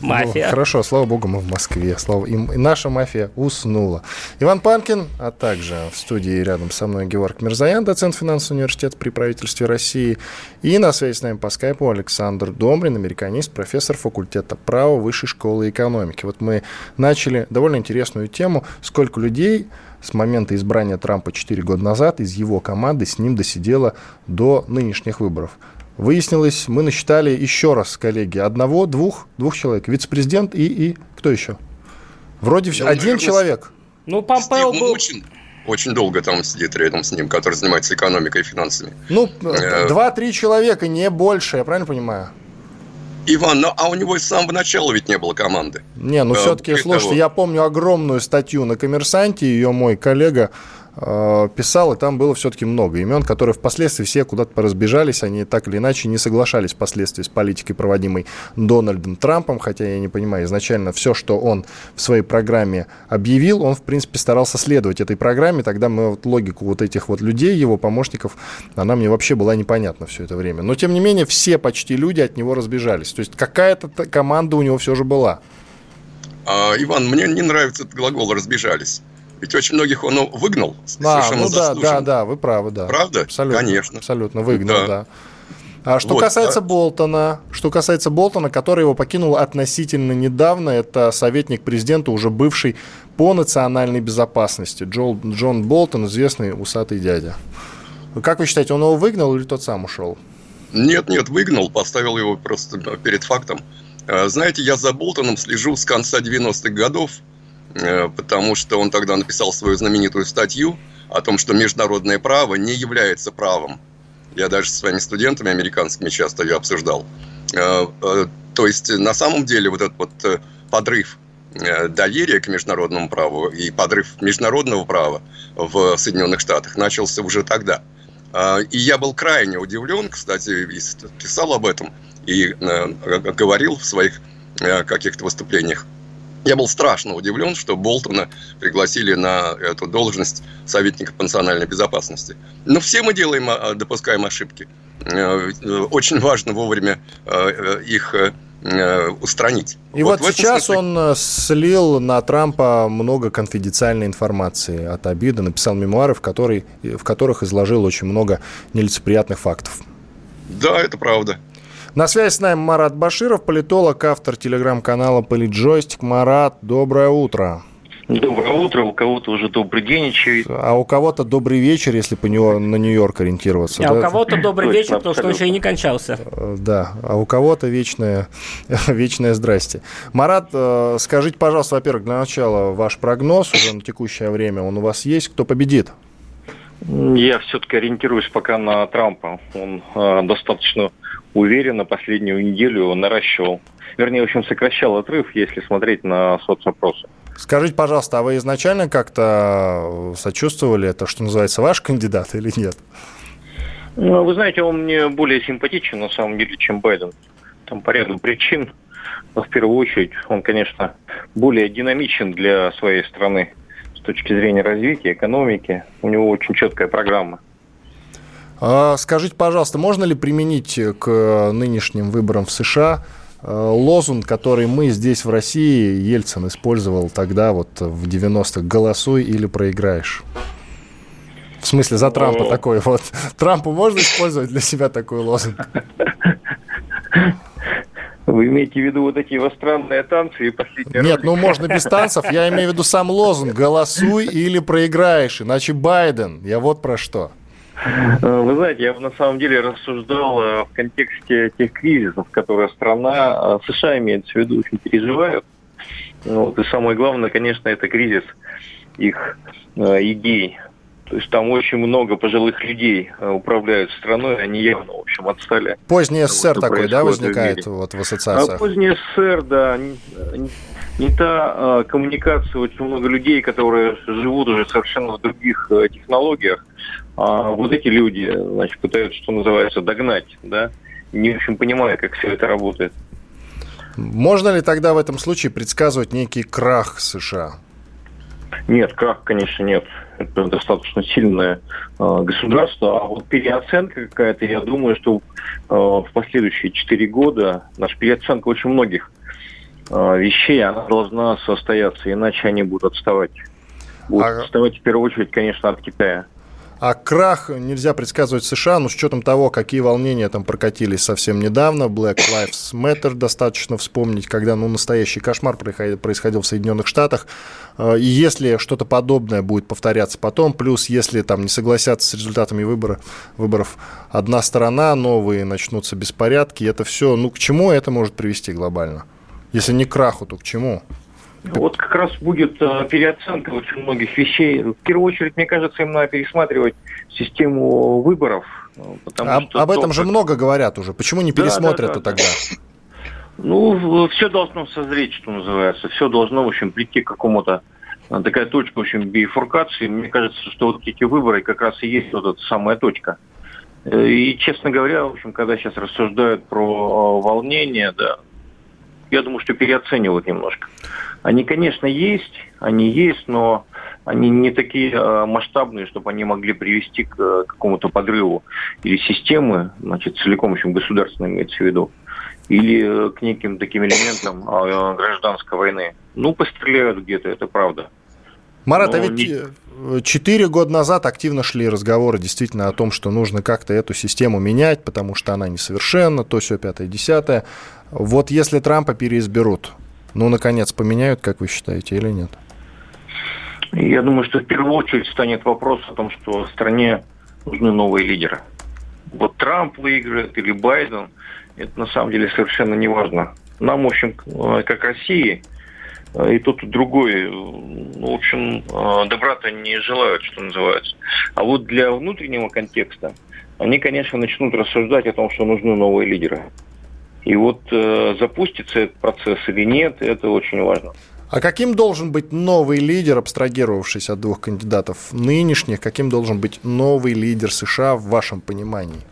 [SPEAKER 4] Ну, мафия. Ну, хорошо, слава богу, мы в Москве. Слава. И наша мафия уснула. Иван Панкин, а также в студии рядом со мной Георг Мирзаян, доцент финансового университета при правительстве России. И на связи с нами по скайпу Александр Домрин, американист, профессор факультета права Высшей школы экономики. Вот мы начали довольно интересную тему, сколько людей с момента избрания Трампа 4 года назад из его команды с ним досидело до нынешних выборов. Выяснилось, мы насчитали еще раз, коллеги, одного, двух, двух человек. Вице-президент и, и кто еще? Вроде все. Ну, Один наверное, человек.
[SPEAKER 5] Ну, Помпео был... Очень, очень долго там сидит рядом с ним, который занимается экономикой и финансами.
[SPEAKER 4] Ну, э, два-три человека, не больше, я правильно понимаю?
[SPEAKER 5] Иван, ну, а у него с самого начала ведь не было команды.
[SPEAKER 4] Не, ну все-таки, слушайте, того. я помню огромную статью на «Коммерсанте», ее мой коллега Э, писал, и там было все-таки много имен, которые впоследствии все куда-то поразбежались, они так или иначе не соглашались впоследствии с политикой, проводимой Дональдом Трампом, хотя я не понимаю, изначально все, что он в своей программе объявил, он, в принципе, старался следовать этой программе, тогда мы вот логику вот этих вот людей, его помощников, она мне вообще была непонятна все это время. Но, тем не менее, все почти люди от него разбежались. То есть какая-то команда у него все же была.
[SPEAKER 5] А, Иван, мне не нравится этот глагол «разбежались». Ведь очень многих он выгнал.
[SPEAKER 4] Да, ну да, да, да, вы правы, да.
[SPEAKER 5] Правда?
[SPEAKER 4] Абсолютно,
[SPEAKER 5] Конечно.
[SPEAKER 4] Абсолютно выгнал, да. да. А что вот, касается а... Болтона, что касается Болтона, который его покинул относительно недавно, это советник президента, уже бывший по национальной безопасности, Джо, Джон Болтон, известный усатый дядя. Как вы считаете, он его выгнал или тот сам ушел?
[SPEAKER 5] Нет, нет, выгнал, поставил его просто перед фактом. А, знаете, я за Болтоном слежу с конца 90-х годов, э, потому что он тогда написал свою знаменитую статью о том, что международное право не является правом. Я даже со своими студентами американскими часто ее обсуждал. Э, э, то есть, на самом деле, вот этот вот подрыв доверия к международному праву и подрыв международного права в Соединенных Штатах начался уже тогда. И я был крайне удивлен, кстати, писал об этом – и э, говорил в своих э, каких-то выступлениях. Я был страшно удивлен, что Болтона пригласили на эту должность советника по национальной безопасности. Но все мы делаем, а, допускаем ошибки. Э, очень важно вовремя их устранить.
[SPEAKER 4] И вот, вот сейчас смысле... он слил на Трампа много конфиденциальной информации от обиды, написал мемуары, в, которой, в которых изложил очень много нелицеприятных фактов.
[SPEAKER 5] Да, это правда.
[SPEAKER 4] На связи с нами Марат Баширов, политолог, автор телеграм-канала «Политджойстик». Марат, доброе утро.
[SPEAKER 11] Доброе утро, у кого-то уже добрый день,
[SPEAKER 4] очевидно. А у кого-то добрый вечер, если по него на Нью-Йорк ориентироваться.
[SPEAKER 6] А да? у кого-то добрый вечер, потому что он еще и не кончался.
[SPEAKER 4] Э, да, а у кого-то вечное, вечное здрасте. Марат, э, скажите, пожалуйста, во-первых, для начала ваш прогноз уже на текущее время, он у вас есть, кто победит?
[SPEAKER 11] Я все-таки ориентируюсь пока на Трампа. Он э, достаточно уверенно последнюю неделю наращивал. Вернее, в общем, сокращал отрыв, если смотреть на соцопросы.
[SPEAKER 4] Скажите, пожалуйста, а вы изначально как-то сочувствовали, это что называется, ваш кандидат или нет?
[SPEAKER 11] Ну, вы знаете, он мне более симпатичен, на самом деле, чем Байден. Там по ряду причин. Но в первую очередь, он, конечно, более динамичен для своей страны с точки зрения развития, экономики. У него очень четкая программа.
[SPEAKER 4] А скажите, пожалуйста, можно ли применить к нынешним выборам в США э, лозунг, который мы здесь в России, Ельцин использовал тогда, вот в 90-х, «Голосуй или проиграешь»? В смысле, за Трампа О. такой вот. Трампу можно использовать для себя такой лозунг?
[SPEAKER 11] Вы имеете в виду вот эти иностранные танцы и последние
[SPEAKER 4] Нет, ну можно без танцев. Я имею в виду сам лозунг «Голосуй или проиграешь», иначе Байден. Я вот про что.
[SPEAKER 11] Э, вы знаете, я на самом деле рассуждал э, в контексте тех кризисов, которые страна, э, США имеется в виду, очень переживают. Вот, и самое главное, конечно, это кризис их идей. То есть там очень много пожилых людей управляют страной, они явно, в общем, отстали.
[SPEAKER 4] Поздний СССР вот, такой, да, возникает в вот в ассоциациях?
[SPEAKER 11] А поздний СССР, да, не, та а, коммуникация, очень много людей, которые живут уже совершенно в других а, технологиях, а вот эти люди, значит, пытаются, что называется, догнать, да, не очень понимая, как все это работает.
[SPEAKER 4] Можно ли тогда в этом случае предсказывать некий крах США?
[SPEAKER 11] Нет, крах, конечно, нет. Это достаточно сильное э, государство. А вот переоценка какая-то, я думаю, что э, в последующие четыре года наша переоценка очень многих э, вещей, она должна состояться, иначе они будут отставать. Будут а... отставать в первую очередь, конечно, от Китая.
[SPEAKER 4] А крах нельзя предсказывать США, но с учетом того, какие волнения там прокатились совсем недавно, Black Lives Matter достаточно вспомнить, когда ну, настоящий кошмар происходил в Соединенных Штатах. Э, и если что-то подобное будет повторяться потом, плюс если там не согласятся с результатами выбора, выборов одна сторона, новые начнутся беспорядки, это все, ну к чему это может привести глобально? Если не к краху, то к чему?
[SPEAKER 11] Вот как раз будет э, переоценка очень многих вещей. В первую очередь, мне кажется, им надо пересматривать систему выборов.
[SPEAKER 4] Э, потому об, что об этом же много говорят уже. Почему не пересмотрят да, да, да, тогда?
[SPEAKER 11] Ну, все должно созреть, что называется. Все должно, в общем, прийти к какому-то э, такая точка, в общем, бифуркации. Мне кажется, что вот эти выборы как раз и есть вот эта самая точка. И, честно говоря, в общем, когда сейчас рассуждают про волнение, да, я думаю, что переоценивают немножко. Они, конечно, есть, они есть, но они не такие э, масштабные, чтобы они могли привести к э, какому-то подрыву или системы, значит, целиком, в общем, государственной имеется в виду, или э, к неким таким элементам гражданской войны. Ну, постреляют где-то, это правда.
[SPEAKER 4] Марат, а ведь, не... четыре года назад активно шли разговоры действительно о том, что нужно как-то эту систему менять, потому что она несовершенна, то все пятое, десятое. Вот если Трампа переизберут, ну, наконец, поменяют, как вы считаете, или нет?
[SPEAKER 11] Я думаю, что в первую очередь станет вопрос о том, что в стране нужны новые лидеры. Вот Трамп выиграет или Байден, это на самом деле совершенно не важно. Нам, в общем, э, как России, э, и тот, и другой, э, в общем, добра-то не желают, что называется. А вот для внутреннего контекста они, конечно, начнут рассуждать о том, что нужны новые лидеры. И вот э, запустится этот процесс или нет, это очень важно.
[SPEAKER 4] А каким должен быть новый лидер, абстрагировавшись от двух кандидатов нынешних, каким должен быть новый лидер США в вашем понимании?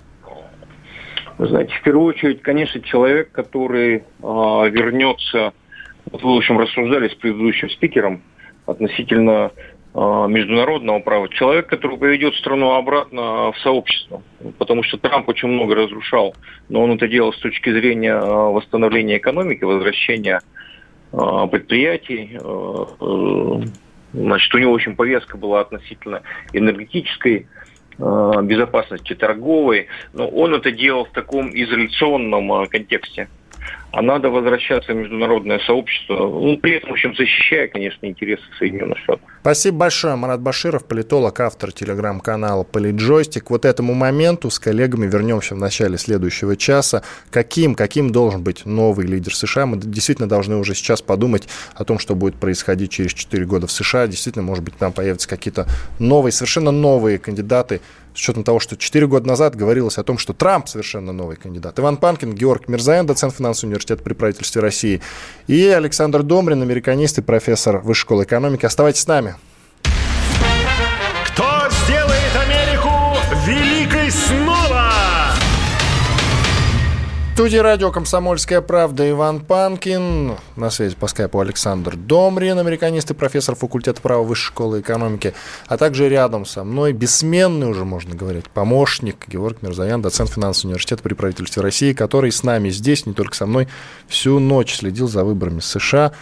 [SPEAKER 11] Вы знаете, в первую очередь, конечно, человек, который э, вернется, вот вы, в общем, рассуждали с предыдущим спикером относительно международного права, человек, который поведет страну обратно в сообщество, потому что Трамп очень много разрушал, но он это делал с точки зрения э, восстановления экономики, возвращения Э, предприятий. Э, э, значит, у него очень повестка была относительно энергетической безопасности торговой, но он это делал в таком изоляционном контексте а надо возвращаться в международное сообщество, ну, при этом, в общем, защищая, конечно, интересы Соединенных Штатов.
[SPEAKER 4] Спасибо большое. Марат Баширов, политолог, автор телеграм-канала «Политджойстик». Вот этому моменту с коллегами вернемся в начале следующего часа. Каким, каким должен быть новый лидер США? Мы действительно должны уже сейчас подумать о том, что будет происходить через 4 года в США. Действительно, может быть, там появятся какие-то новые, совершенно новые кандидаты с учетом того, что 4 года назад говорилось о том, что Трамп совершенно новый кандидат. Иван Панкин, Георг Мирзаян, доцент финансового университета при правительстве России, и Александр Домрин, американист и профессор Высшей школы экономики. Оставайтесь с нами. Студии радио «Комсомольская правда» Иван Панкин. На связи по скайпу Александр Домрин, американист и профессор факультета права Высшей школы экономики. А также рядом со мной бессменный уже, можно говорить, помощник Георг Мирзаян, доцент финансового университета при правительстве России, который с нами здесь, не только со мной, всю ночь следил за выборами США.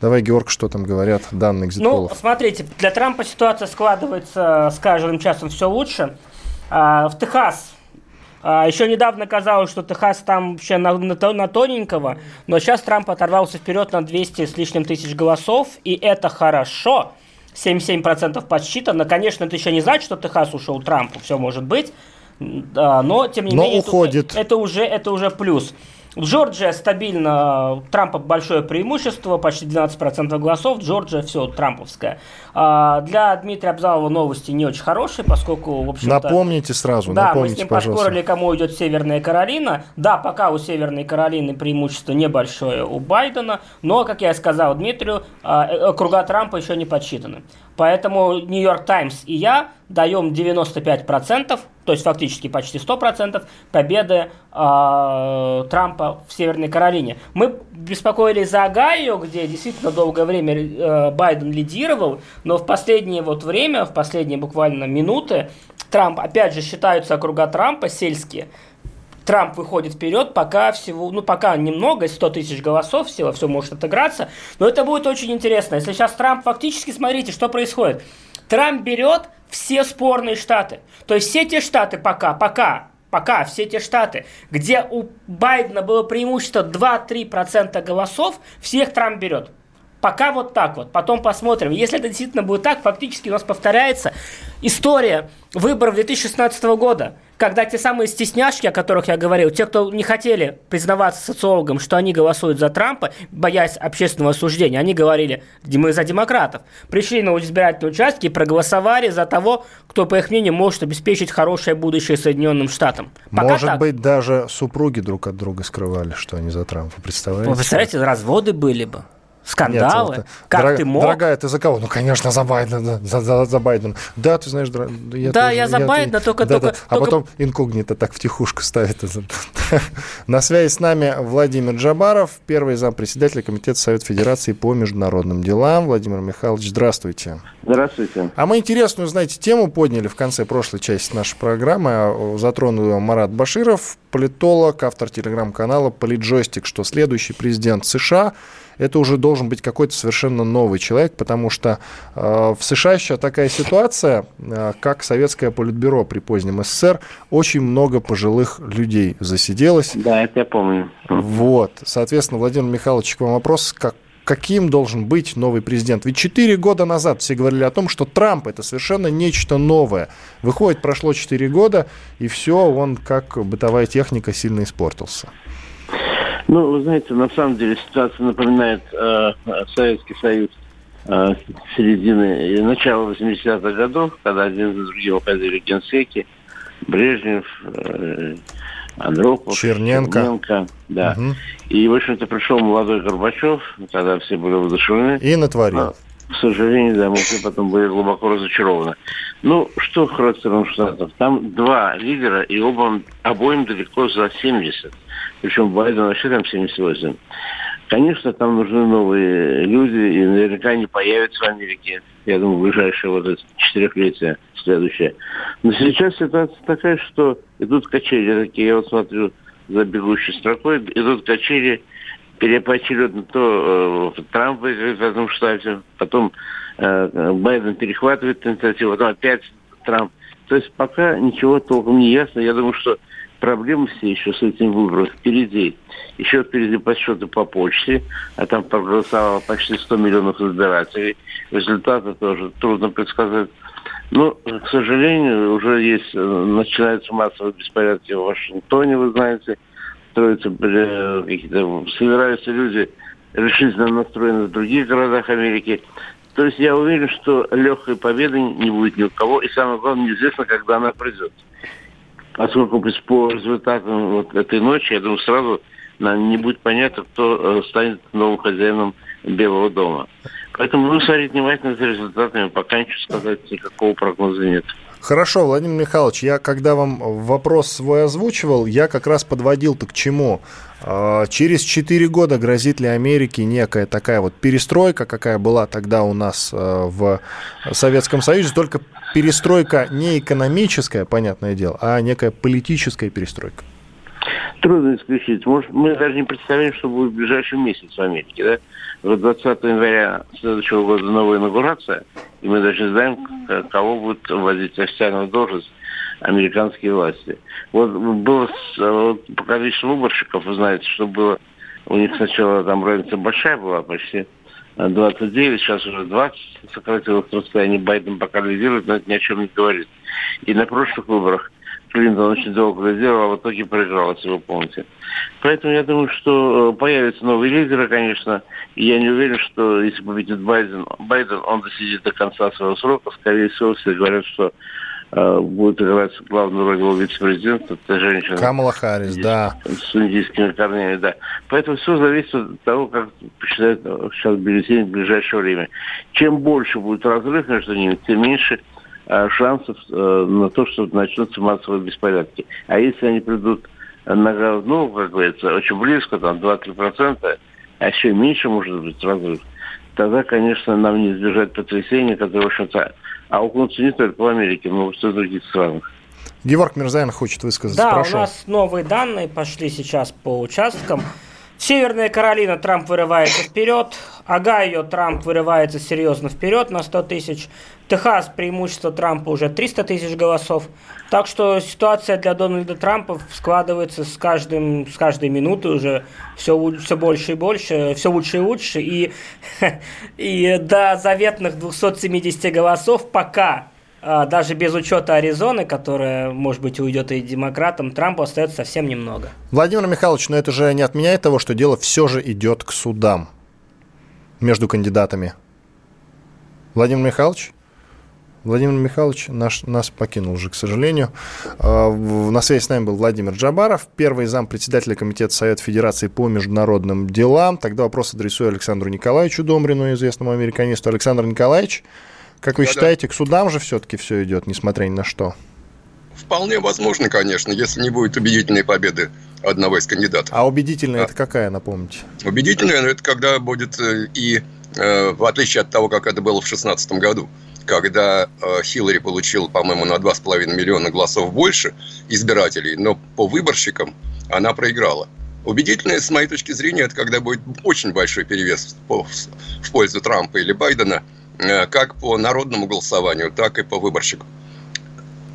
[SPEAKER 4] Давай, Георг, что там говорят данные экзитполов?
[SPEAKER 6] Ну, смотрите, для Трампа ситуация складывается с каждым часом все лучше. А, в Техас а, еще недавно казалось, что Техас там вообще на, на, на тоненького, но сейчас Трамп оторвался вперед на 200 с лишним тысяч голосов, и это хорошо. 77% подсчитано. Конечно, это еще не значит, что Техас ушел Трампу, все может быть, но тем не
[SPEAKER 4] но
[SPEAKER 6] менее
[SPEAKER 4] уходит.
[SPEAKER 6] Это, это, уже, это уже плюс. Джорджия стабильно, Трампа большое преимущество, почти 12% голосов, Джорджия все трамповская. А, для Дмитрия Абзалова новости не очень хорошие, поскольку, в общем
[SPEAKER 4] Напомните сразу,
[SPEAKER 6] да,
[SPEAKER 4] напомните,
[SPEAKER 6] мы с ним
[SPEAKER 4] пожалуйста.
[SPEAKER 6] поспорили, кому идет Северная Каролина. Да, пока у Северной Каролины преимущество небольшое у Байдена, но, как я сказал Дмитрию, а, э, округа Трампа еще не подсчитаны. Поэтому Нью-Йорк Таймс и я даем 95%, то есть фактически почти 100% победы э, Трампа в Северной Каролине. Мы беспокоились за Огайо, где действительно долгое время э, Байден лидировал, но в последнее вот время, в последние буквально минуты, Трамп, опять же, считаются округа Трампа сельские, Трамп выходит вперед, пока всего, ну пока немного, 100 тысяч голосов всего, все может отыграться, но это будет очень интересно. Если сейчас Трамп фактически, смотрите, что происходит. Трамп берет все спорные штаты. То есть все те штаты пока, пока, пока все те штаты, где у Байдена было преимущество 2-3% голосов, всех Трамп берет. Пока вот так вот. Потом посмотрим. Если это действительно будет так, фактически у нас повторяется история выборов 2016 года, когда те самые стесняшки, о которых я говорил, те, кто не хотели признаваться социологам, что они голосуют за Трампа, боясь общественного осуждения, они говорили, мы за демократов. Пришли на избирательные участки и проголосовали за того, кто, по их мнению, может обеспечить хорошее будущее Соединенным Штатам.
[SPEAKER 4] Пока может так. быть, даже супруги друг от друга скрывали, что они за Трампа. Представляете?
[SPEAKER 6] Вы представляете, разводы были бы. Скандалы? Нет, как
[SPEAKER 4] дорог,
[SPEAKER 6] ты мог?
[SPEAKER 4] Дорогая, ты за кого? Ну, конечно, за Байдена. За, за, за Байдена. Да, ты знаешь,
[SPEAKER 6] я Да, тоже, я за я, Байдена, только...
[SPEAKER 4] Да,
[SPEAKER 6] только,
[SPEAKER 4] да. А
[SPEAKER 6] только...
[SPEAKER 4] потом инкогнито так втихушку ставит. На связи с нами Владимир Джабаров, первый зампредседателя Комитета Совета Федерации по международным делам. Владимир Михайлович, здравствуйте.
[SPEAKER 12] Здравствуйте.
[SPEAKER 4] А мы интересную, знаете, тему подняли в конце прошлой части нашей программы. Затронул Марат Баширов, политолог, автор телеграм-канала «Политджойстик», что следующий президент США это уже должен быть какой-то совершенно новый человек, потому что э, в США еще такая ситуация, э, как советское политбюро при позднем СССР, очень много пожилых людей засиделось.
[SPEAKER 12] Да, это я помню.
[SPEAKER 4] Вот, соответственно, Владимир Михайлович, к вам вопрос, как каким должен быть новый президент. Ведь четыре года назад все говорили о том, что Трамп это совершенно нечто новое. Выходит, прошло четыре года, и все, он как бытовая техника сильно испортился.
[SPEAKER 12] Ну, вы знаете, на самом деле ситуация напоминает э, Советский Союз э, середины и начала 80-х годов, когда один за другим уходили генсеки, Брежнев, э, Андропов,
[SPEAKER 4] Черненко. Черненко
[SPEAKER 12] да. Угу. И, в общем-то, пришел молодой Горбачев, когда все были воодушевлены.
[SPEAKER 4] И натворил.
[SPEAKER 12] К сожалению, да, мы все потом были глубоко разочарованы. Ну, что характером Штатов? Там два лидера, и оба, обоим далеко за 70. Причем Байден вообще там 78. Конечно, там нужны новые люди, и наверняка они появятся в Америке. Я думаю, в ближайшее вот это четырехлетие следующее. Но сейчас ситуация такая, что идут качели такие. Я вот смотрю за бегущей строкой, идут качели переопределенно то э, Трамп выиграет в этом штате, потом э, Байден перехватывает инициативу, потом опять Трамп. То есть пока ничего толком не ясно. Я думаю, что проблемы все еще с этим выбором впереди. Еще впереди подсчеты по почте, а там проголосовало почти 100 миллионов избирателей. Результаты тоже трудно предсказать. Но, к сожалению, уже есть, э, начинаются массовые беспорядки в Вашингтоне, вы знаете, строятся собираются люди решительно настроены в других городах Америки. То есть я уверен, что легкой победы не будет ни у кого, и самое главное, неизвестно, когда она придет. Поскольку по результатам вот этой ночи, я думаю, сразу не будет понятно, кто э, станет новым хозяином Белого дома. Поэтому нужно смотреть внимательно за результатами, пока ничего сказать никакого прогноза нет.
[SPEAKER 4] Хорошо, Владимир Михайлович, я когда вам вопрос свой озвучивал, я как раз подводил-то к чему? А, через 4 года грозит ли Америке некая такая вот перестройка, какая была тогда у нас а, в Советском Союзе, только перестройка не экономическая, понятное дело, а некая политическая перестройка?
[SPEAKER 12] Трудно исключить. Может, мы даже не представляем, что будет в ближайший месяц в Америке. Да? Вот 20 января следующего года новая инаугурация, и мы даже знаем, кого будут вводить официальную должность американские власти. Вот было вот, по количеству выборщиков, вы знаете, что было у них сначала там разница большая была, почти 29, сейчас уже 20 сократилось расстояние. Байден пока лидирует, но это ни о чем не говорит. И на прошлых выборах Клинтон очень долго лидировал, а в итоге проиграл, если вы помните. Поэтому я думаю, что э, появятся новые лидеры, конечно, и я не уверен, что если победит Байден, Байден, он досидит до конца своего срока. Скорее всего, все говорят, что будет играть главную роль его вице-президент, это женщина.
[SPEAKER 4] Камала Харрис, да.
[SPEAKER 12] С индийскими корнями, да. Поэтому все зависит от того, как посчитают сейчас бюллетень в ближайшее время. Чем больше будет разрыв между ними, тем меньше Э, шансов э, на то, что начнутся массовые беспорядки. А если они придут на, ну, как говорится, очень близко, там 2-3%, а еще меньше может быть разрыв, тогда, конечно, нам не избежать потрясения, которые, в общем-то, аукнутся не только в Америке, но и в других странах.
[SPEAKER 4] Георг Мирзаян хочет высказаться.
[SPEAKER 6] Да,
[SPEAKER 4] Прошу.
[SPEAKER 6] у нас новые данные пошли сейчас по участкам. Северная Каролина Трамп вырывается вперед, Огайо Трамп вырывается серьезно вперед на 100 тысяч, Техас преимущество Трампа уже 300 тысяч голосов. Так что ситуация для Дональда Трампа складывается с, каждым, с каждой минутой уже все, все больше и больше, все лучше и лучше. И, и до заветных 270 голосов пока а, даже без учета Аризоны, которая, может быть, уйдет и демократам, Трампу остается совсем немного.
[SPEAKER 4] Владимир Михайлович, но это же не отменяет того, что дело все же идет к судам между кандидатами. Владимир Михайлович? Владимир Михайлович наш, нас покинул уже, к сожалению. А, на связи с нами был Владимир Джабаров, первый зам председателя Комитета Совета Федерации по международным делам. Тогда вопрос адресую Александру Николаевичу Домрину, известному американисту. Александр Николаевич, как вы да, считаете, к судам же все-таки все идет, несмотря ни на что?
[SPEAKER 5] Вполне возможно, конечно, если не будет убедительной победы одного из кандидатов.
[SPEAKER 4] А убедительная а, это какая, напомните?
[SPEAKER 5] Убедительная это когда будет э, и, э, в отличие от того, как это было в 2016 году, когда э, Хиллари получил, по-моему, на 2,5 миллиона голосов больше избирателей, но по выборщикам она проиграла. Убедительное, с моей точки зрения, это когда будет очень большой перевес в пользу Трампа или Байдена, как по народному голосованию, так и по выборщикам.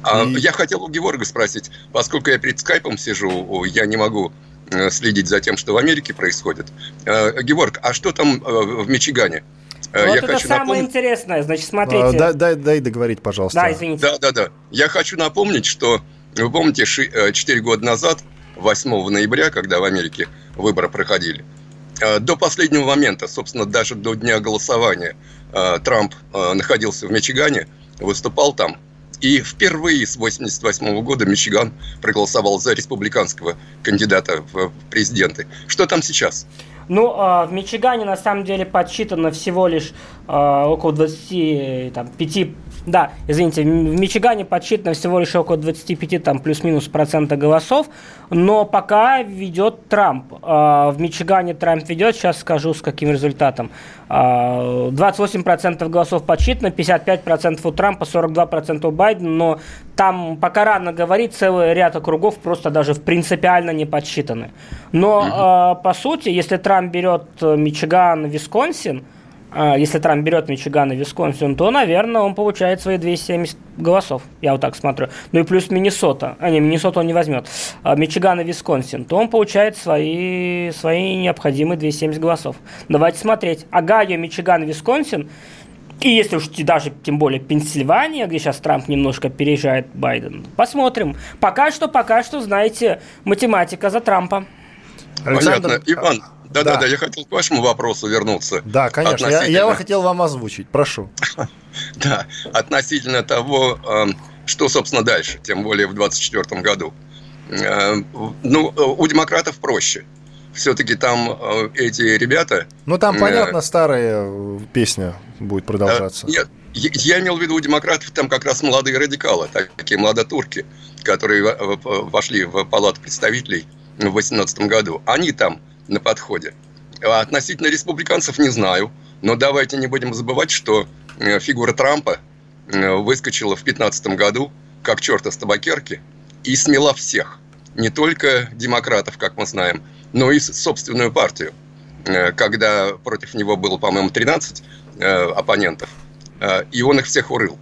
[SPEAKER 5] А и... Я хотел у Геворга спросить, поскольку я перед скайпом сижу, я не могу э, следить за тем, что в Америке происходит. Э, Геворг, а что там э, в Мичигане?
[SPEAKER 6] Вот я это самое напомнить... интересное. Значит, смотрите.
[SPEAKER 4] дай, дай, дай договорить, пожалуйста.
[SPEAKER 6] Да, извините.
[SPEAKER 5] Да, да, да. Я хочу напомнить, что вы помните, 4 года назад, 8 ноября, когда в Америке выборы проходили, до последнего момента, собственно, даже до дня голосования, Трамп находился в Мичигане, выступал там, и впервые с 1988 года Мичиган проголосовал за республиканского кандидата в президенты. Что там сейчас?
[SPEAKER 6] Ну, а, в Мичигане на самом деле подсчитано всего лишь а, около 25 да, извините, в Мичигане подсчитано всего лишь около 25 там плюс-минус процента голосов, но пока ведет Трамп. А, в Мичигане Трамп ведет, сейчас скажу с каким результатом. 28% голосов подсчитано, 55% у Трампа, 42% у Байдена, но там пока рано говорить, целый ряд округов просто даже в принципиально не подсчитаны. Но, угу. по сути, если Трамп берет Мичиган, Висконсин, а, если Трамп берет Мичиган и Висконсин, то, наверное, он получает свои 270 голосов. Я вот так смотрю. Ну и плюс Миннесота. А не, Миннесота он не возьмет. А Мичиган и Висконсин. То он получает свои, свои необходимые 270 голосов. Давайте смотреть. Огайо, Мичиган, Висконсин. И если уж даже, тем более, Пенсильвания, где сейчас Трамп немножко опережает Байдена. Посмотрим. Пока что, пока что, знаете, математика за Трампа.
[SPEAKER 5] Александр... Понятно. Иван, да, да, да, я хотел к вашему вопросу вернуться.
[SPEAKER 4] Да, конечно. Я, я хотел вам озвучить. Прошу.
[SPEAKER 5] Да, относительно того, эм, что, собственно, дальше, тем более в 2024 году. Эм, ну, у демократов проще. Все-таки там э, эти ребята...
[SPEAKER 4] Ну, там, э, понятно, старая э, песня будет продолжаться.
[SPEAKER 5] Нет, я имел в виду у демократов там как раз молодые радикалы, такие молодотурки, которые вошли в Палату представителей в 2018 году. Они там на подходе. А относительно республиканцев не знаю, но давайте не будем забывать, что э, фигура Трампа э, выскочила в 2015 году как черта с табакерки и смела всех. Не только демократов, как мы знаем, но и собственную партию. Э, когда против него было, по-моему, 13 оппонентов, и он их всех урыл.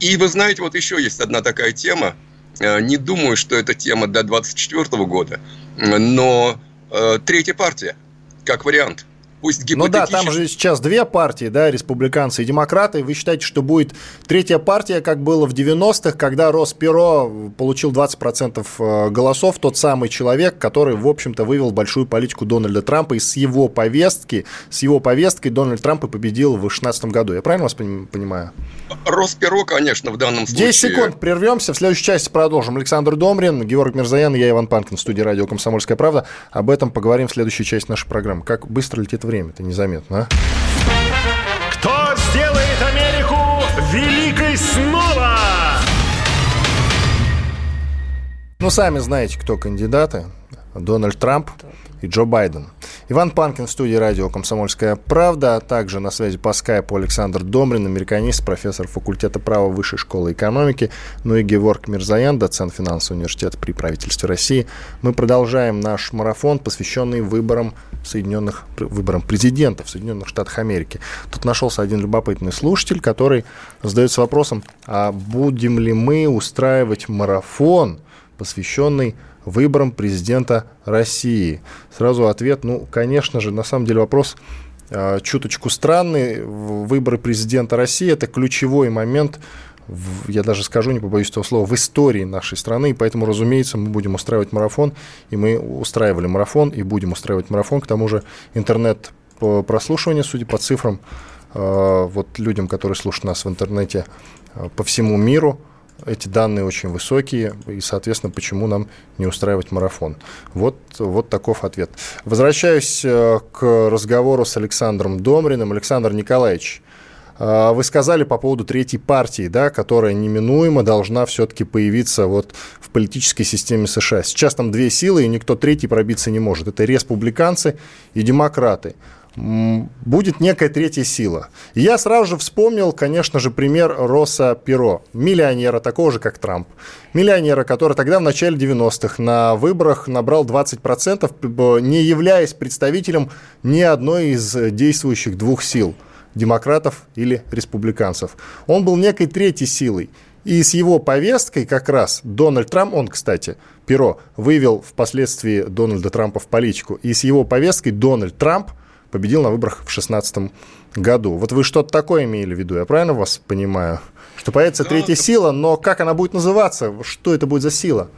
[SPEAKER 5] И вы знаете, вот еще есть одна такая тема. Не думаю, что это тема до 2024 года, но э, третья партия, как вариант. Пусть
[SPEAKER 4] Ну да, там же сейчас две партии, да, республиканцы и демократы. Вы считаете, что будет третья партия, как было в 90-х, когда Росперо получил 20% э, голосов, тот самый человек, который, в общем-то, вывел большую политику Дональда Трампа, и с его повестки, с его повесткой Дональд Трамп и победил в 2016 году. Я правильно вас понимаю?
[SPEAKER 5] Росперо, конечно, в данном случае.
[SPEAKER 4] 10 секунд, прервемся. В следующей части продолжим. Александр Домрин, Георг Мирзаян и я, Иван Панкин, в студии радио «Комсомольская правда». Об этом поговорим в следующей части нашей программы. Как быстро летит время время-то незаметно, а?
[SPEAKER 2] Кто сделает Америку великой снова?
[SPEAKER 4] Ну, сами знаете, кто кандидаты. Дональд Трамп и Джо Байден. Иван Панкин в студии радио «Комсомольская правда», а также на связи по скайпу Александр Домрин, американист, профессор факультета права Высшей школы экономики, ну и Геворг Мирзаян, доцент финансового университета при правительстве России. Мы продолжаем наш марафон, посвященный выборам Соединенных, выборам президента в Соединенных Штатах Америки. Тут нашелся один любопытный слушатель, который задается вопросом, а будем ли мы устраивать марафон, посвященный выборам президента России? Сразу ответ, ну, конечно же, на самом деле вопрос э, чуточку странный. Выборы президента России – это ключевой момент в, я даже скажу, не побоюсь этого слова, в истории нашей страны, и поэтому, разумеется, мы будем устраивать марафон, и мы устраивали марафон, и будем устраивать марафон, к тому же интернет прослушивание, судя по цифрам, э, вот людям, которые слушают нас в интернете э, по всему миру, эти данные очень высокие, и, соответственно, почему нам не устраивать марафон? Вот, вот таков ответ. Возвращаюсь э, к разговору с Александром Домриным. Александр Николаевич, А, вы сказали по поводу третьей партии, да, которая неминуемо должна все-таки появиться вот в политической системе США. Сейчас там две силы, и никто третий пробиться не может. Это республиканцы и демократы будет некая третья сила. И я сразу же вспомнил, конечно же, пример Росса Перо, миллионера, такого же, как Трамп. Миллионера, который тогда в начале 90-х на выборах набрал 20%, не являясь представителем ни одной из действующих двух сил – демократов или республиканцев. Он был некой третьей силой. И с его повесткой как раз Дональд Трамп, он, кстати, перо, вывел впоследствии Дональда Трампа в политику. И с его повесткой Дональд Трамп победил на выборах в 2016 году. Вот вы что-то такое имели в виду, я правильно вас понимаю? Что появится третья сила, но как она будет называться? Что это будет за сила?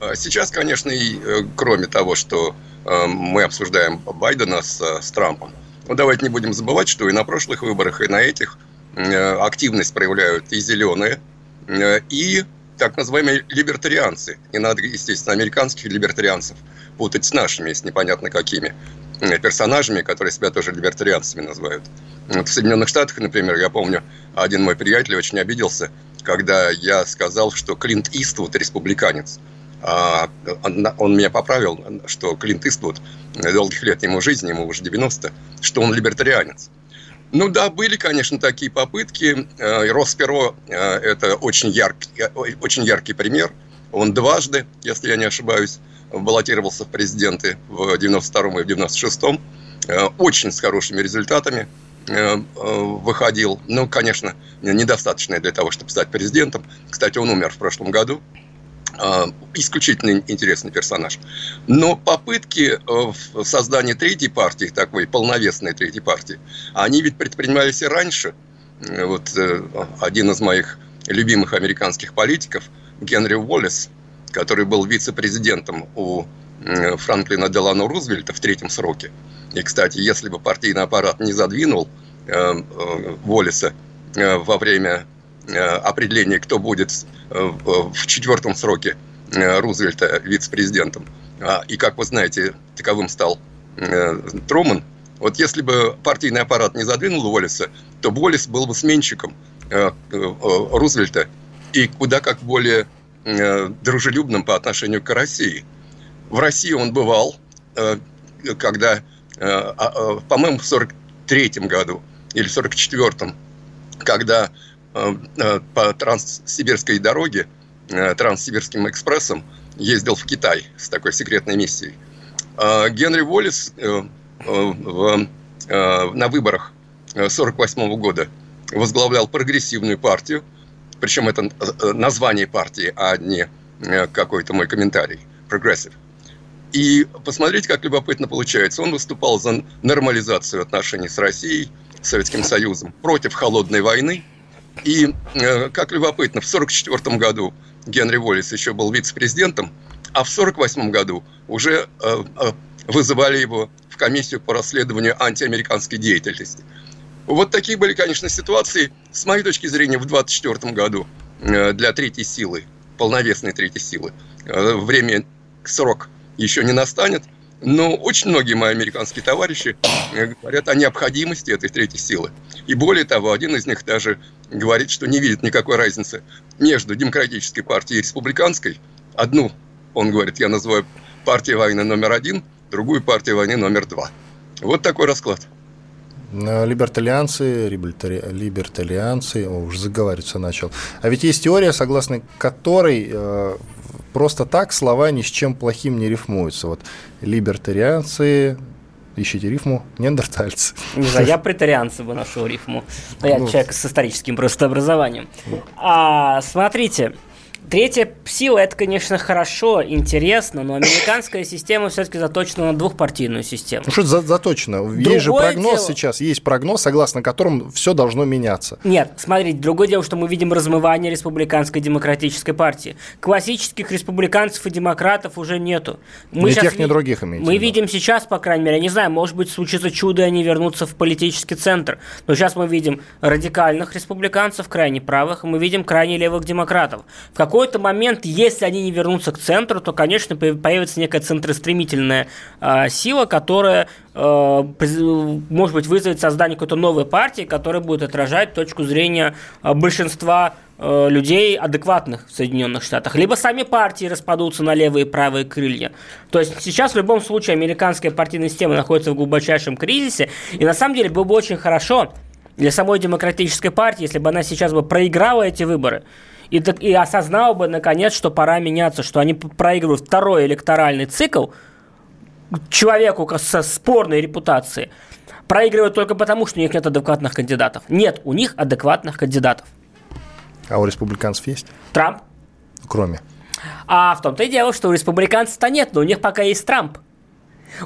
[SPEAKER 5] А, сейчас, конечно, и э, кроме того, что э, мы обсуждаем Байдена с, с Трампом, но давайте не будем забывать, что и на прошлых выборах, и на этих э, активность проявляют и зеленые, э, и так называемые либертарианцы. Не надо, естественно, американских либертарианцев путать с нашими, с непонятно какими э, персонажами, которые себя тоже либертарианцами называют. Вот в Соединенных Штатах, например, я помню, один мой приятель очень обиделся, когда я сказал, что Клинт Иствуд республиканец – а, он меня поправил, что Клинт Иствуд, долгих лет ему жизни, ему уже 90, что он либертарианец. Ну да, были, конечно, такие попытки. Э, Росперо – это очень яркий, э, очень яркий пример. Он дважды, если я не ошибаюсь, баллотировался в президенты в 92-м и в 96-м. Э, очень с хорошими результатами выходил. Ну, конечно, недостаточно для того, чтобы стать президентом. Кстати, он умер в прошлом году. Исключительно интересный персонаж. Но попытки э, в создании третьей партии, такой полновесной третьей партии, они ведь предпринимались и раньше. Вот э, один из моих любимых американских политиков, Генри Уоллес, который был вице-президентом у Франклина Делано Рузвельта в третьем сроке. И, кстати, если бы партийный аппарат не задвинул э, Уоллеса во время определения, кто будет Э, в четвертом сроке э, Рузвельта вице-президентом. А, и, как вы знаете, таковым стал э, Труман. Вот если бы партийный аппарат не задвинул Уоллеса, то Уоллес был бы сменщиком Рузвельта и куда как более дружелюбным по отношению к России. В России он бывал, когда, а, а, по-моему, в 43 году или в 44-м, когда Э, э, по Транссибирской дороге, э, Транссибирским экспрессом ездил в Китай с такой секретной миссией. А Генри Уоллес на выборах 1948 года возглавлял прогрессивную партию, причем это название партии, а не какой-то мой комментарий, Progressive. И посмотрите, как любопытно получается. Он выступал за нормализацию отношений с Россией, Советским Союзом, против холодной войны – и, э, как любопытно, в 1944 году Генри Уоллес еще был вице-президентом, а в 1948 году уже э, э, вызывали его в комиссию по расследованию антиамериканской деятельности. Вот такие были, конечно, ситуации, с моей точки зрения, в 1924 году для третьей силы, полновесной третьей силы. Время, срок еще не настанет, но очень многие мои американские товарищи говорят о необходимости этой третьей силы. И более того, один из них даже говорит, что не видит никакой разницы между демократической партией и республиканской. Одну, он говорит, я называю партией войны номер один, другую партию войны номер два. Вот такой расклад.
[SPEAKER 4] Либерталианцы, либертари... либерталианцы, о, уже заговариваться начал. А ведь есть теория, согласно которой э, просто так слова ни с чем плохим не рифмуются. Вот либертарианцы, Ищите рифму неандертальцы.
[SPEAKER 6] Не знаю, я претарианцы бы нашел рифму. Но я ну, человек с историческим просто образованием. А, смотрите, Третья сила это, конечно, хорошо, интересно, но американская система все-таки заточена на двухпартийную систему.
[SPEAKER 4] Ну что за заточено? Другое есть же прогноз дело... сейчас, есть прогноз, согласно которому все должно меняться.
[SPEAKER 6] Нет, смотрите, другое дело, что мы видим размывание республиканской демократической партии. Классических республиканцев и демократов уже нету.
[SPEAKER 4] Мы ни тех, ни других имеете.
[SPEAKER 6] Мы видим сейчас, по крайней мере, я не знаю, может быть, случится чудо, и они вернутся в политический центр. Но сейчас мы видим радикальных республиканцев, крайне правых, и мы видим крайне левых демократов. В какой какой-то момент, если они не вернутся к центру, то, конечно, появится некая центростремительная э, сила, которая, э, может быть, вызовет создание какой-то новой партии, которая будет отражать точку зрения э, большинства людей адекватных в Соединенных Штатах. Либо сами партии распадутся на левые и правые крылья. То есть сейчас в любом случае американская партийная система находится в глубочайшем кризисе, и на самом деле было бы очень хорошо для самой демократической партии, если бы она сейчас бы проиграла эти выборы, и, и осознал бы, наконец, что пора меняться, что они проигрывают второй электоральный цикл человеку со спорной репутацией, проигрывают только потому, что у них нет адекватных кандидатов. Нет у них адекватных кандидатов.
[SPEAKER 4] А у республиканцев есть?
[SPEAKER 6] Трамп.
[SPEAKER 4] Кроме.
[SPEAKER 6] А в том-то и дело, что у республиканцев-то нет, но у них пока есть Трамп.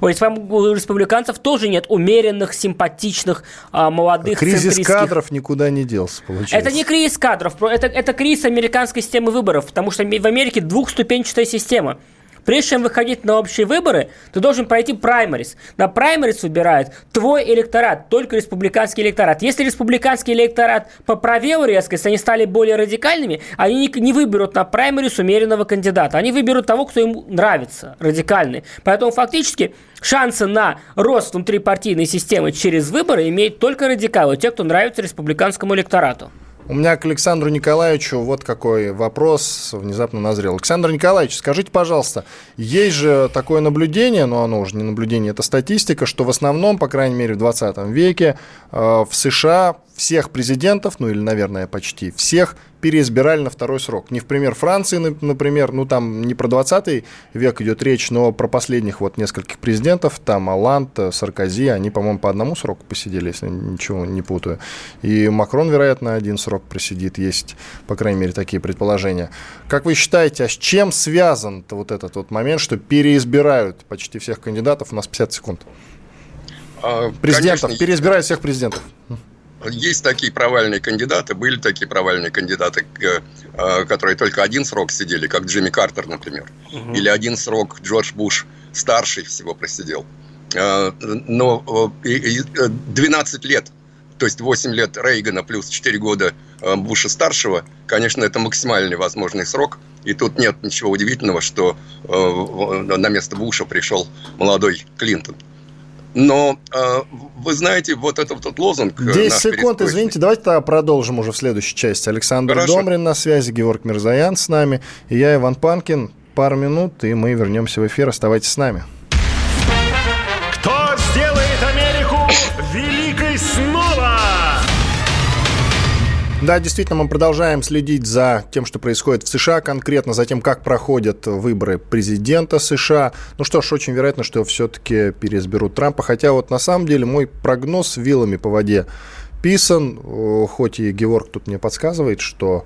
[SPEAKER 6] У республиканцев тоже нет умеренных, симпатичных, а, молодых
[SPEAKER 4] Кризис кадров никуда не делся, получается.
[SPEAKER 6] Это не кризис кадров, это, это кризис американской системы выборов, потому что в Америке двухступенчатая система – Прежде чем выходить на общие выборы, ты должен пройти праймарис. На праймарис выбирает твой электорат, только республиканский электорат. Если республиканский электорат поправил резко, если они стали более радикальными, они не, не выберут на праймарис умеренного кандидата. Они выберут того, кто им нравится, радикальный. Поэтому фактически шансы на рост внутрипартийной системы через выборы имеют только радикалы, те, кто нравится республиканскому электорату.
[SPEAKER 4] У меня к Александру Николаевичу вот какой вопрос внезапно назрел. Александр Николаевич, скажите, пожалуйста, есть же такое наблюдение, но оно уже не наблюдение, это статистика, что в основном, по крайней мере, в 20 веке э, в США всех президентов, ну или, наверное, почти всех, переизбирали на второй срок. Не в пример Франции, например, ну там не про 20 век идет речь, но про последних вот нескольких президентов, там Алант, Саркози, они, по-моему, по одному сроку посидели, если ничего не путаю. И Макрон, вероятно, один срок просидит, есть, по крайней мере, такие предположения. Как вы считаете, а с чем связан вот этот вот момент, что переизбирают почти всех кандидатов? У нас 50 секунд. А, президентов, Конечно, переизбирают всех президентов.
[SPEAKER 5] Есть такие провальные кандидаты, были такие провальные кандидаты, э, которые только один срок сидели, как Джимми Картер, например. Угу. Или один срок Джордж Буш старший всего просидел. Э, но 12 э, лет, то есть 8 лет Рейгана плюс 4 года Буша старшего, конечно, это максимальный возможный срок. И тут нет ничего удивительного, что на место Буша пришел молодой Клинтон. Но э, вы знаете, вот этот вот лозунг...
[SPEAKER 4] 10 э, секунд, извините, давайте тогда продолжим уже в следующей части. Александр Хорошо. Домрин на связи, Георг Мирзаян с нами, и я, Иван Панкин. Пару минут, и мы вернемся в эфир. Оставайтесь с нами. Да, действительно, мы продолжаем следить за тем, что происходит в США, конкретно за тем, как проходят выборы президента США. Ну что ж, очень вероятно, что все-таки переизберут Трампа. Хотя вот на самом деле мой прогноз вилами по воде писан, хоть и Георг тут мне подсказывает, что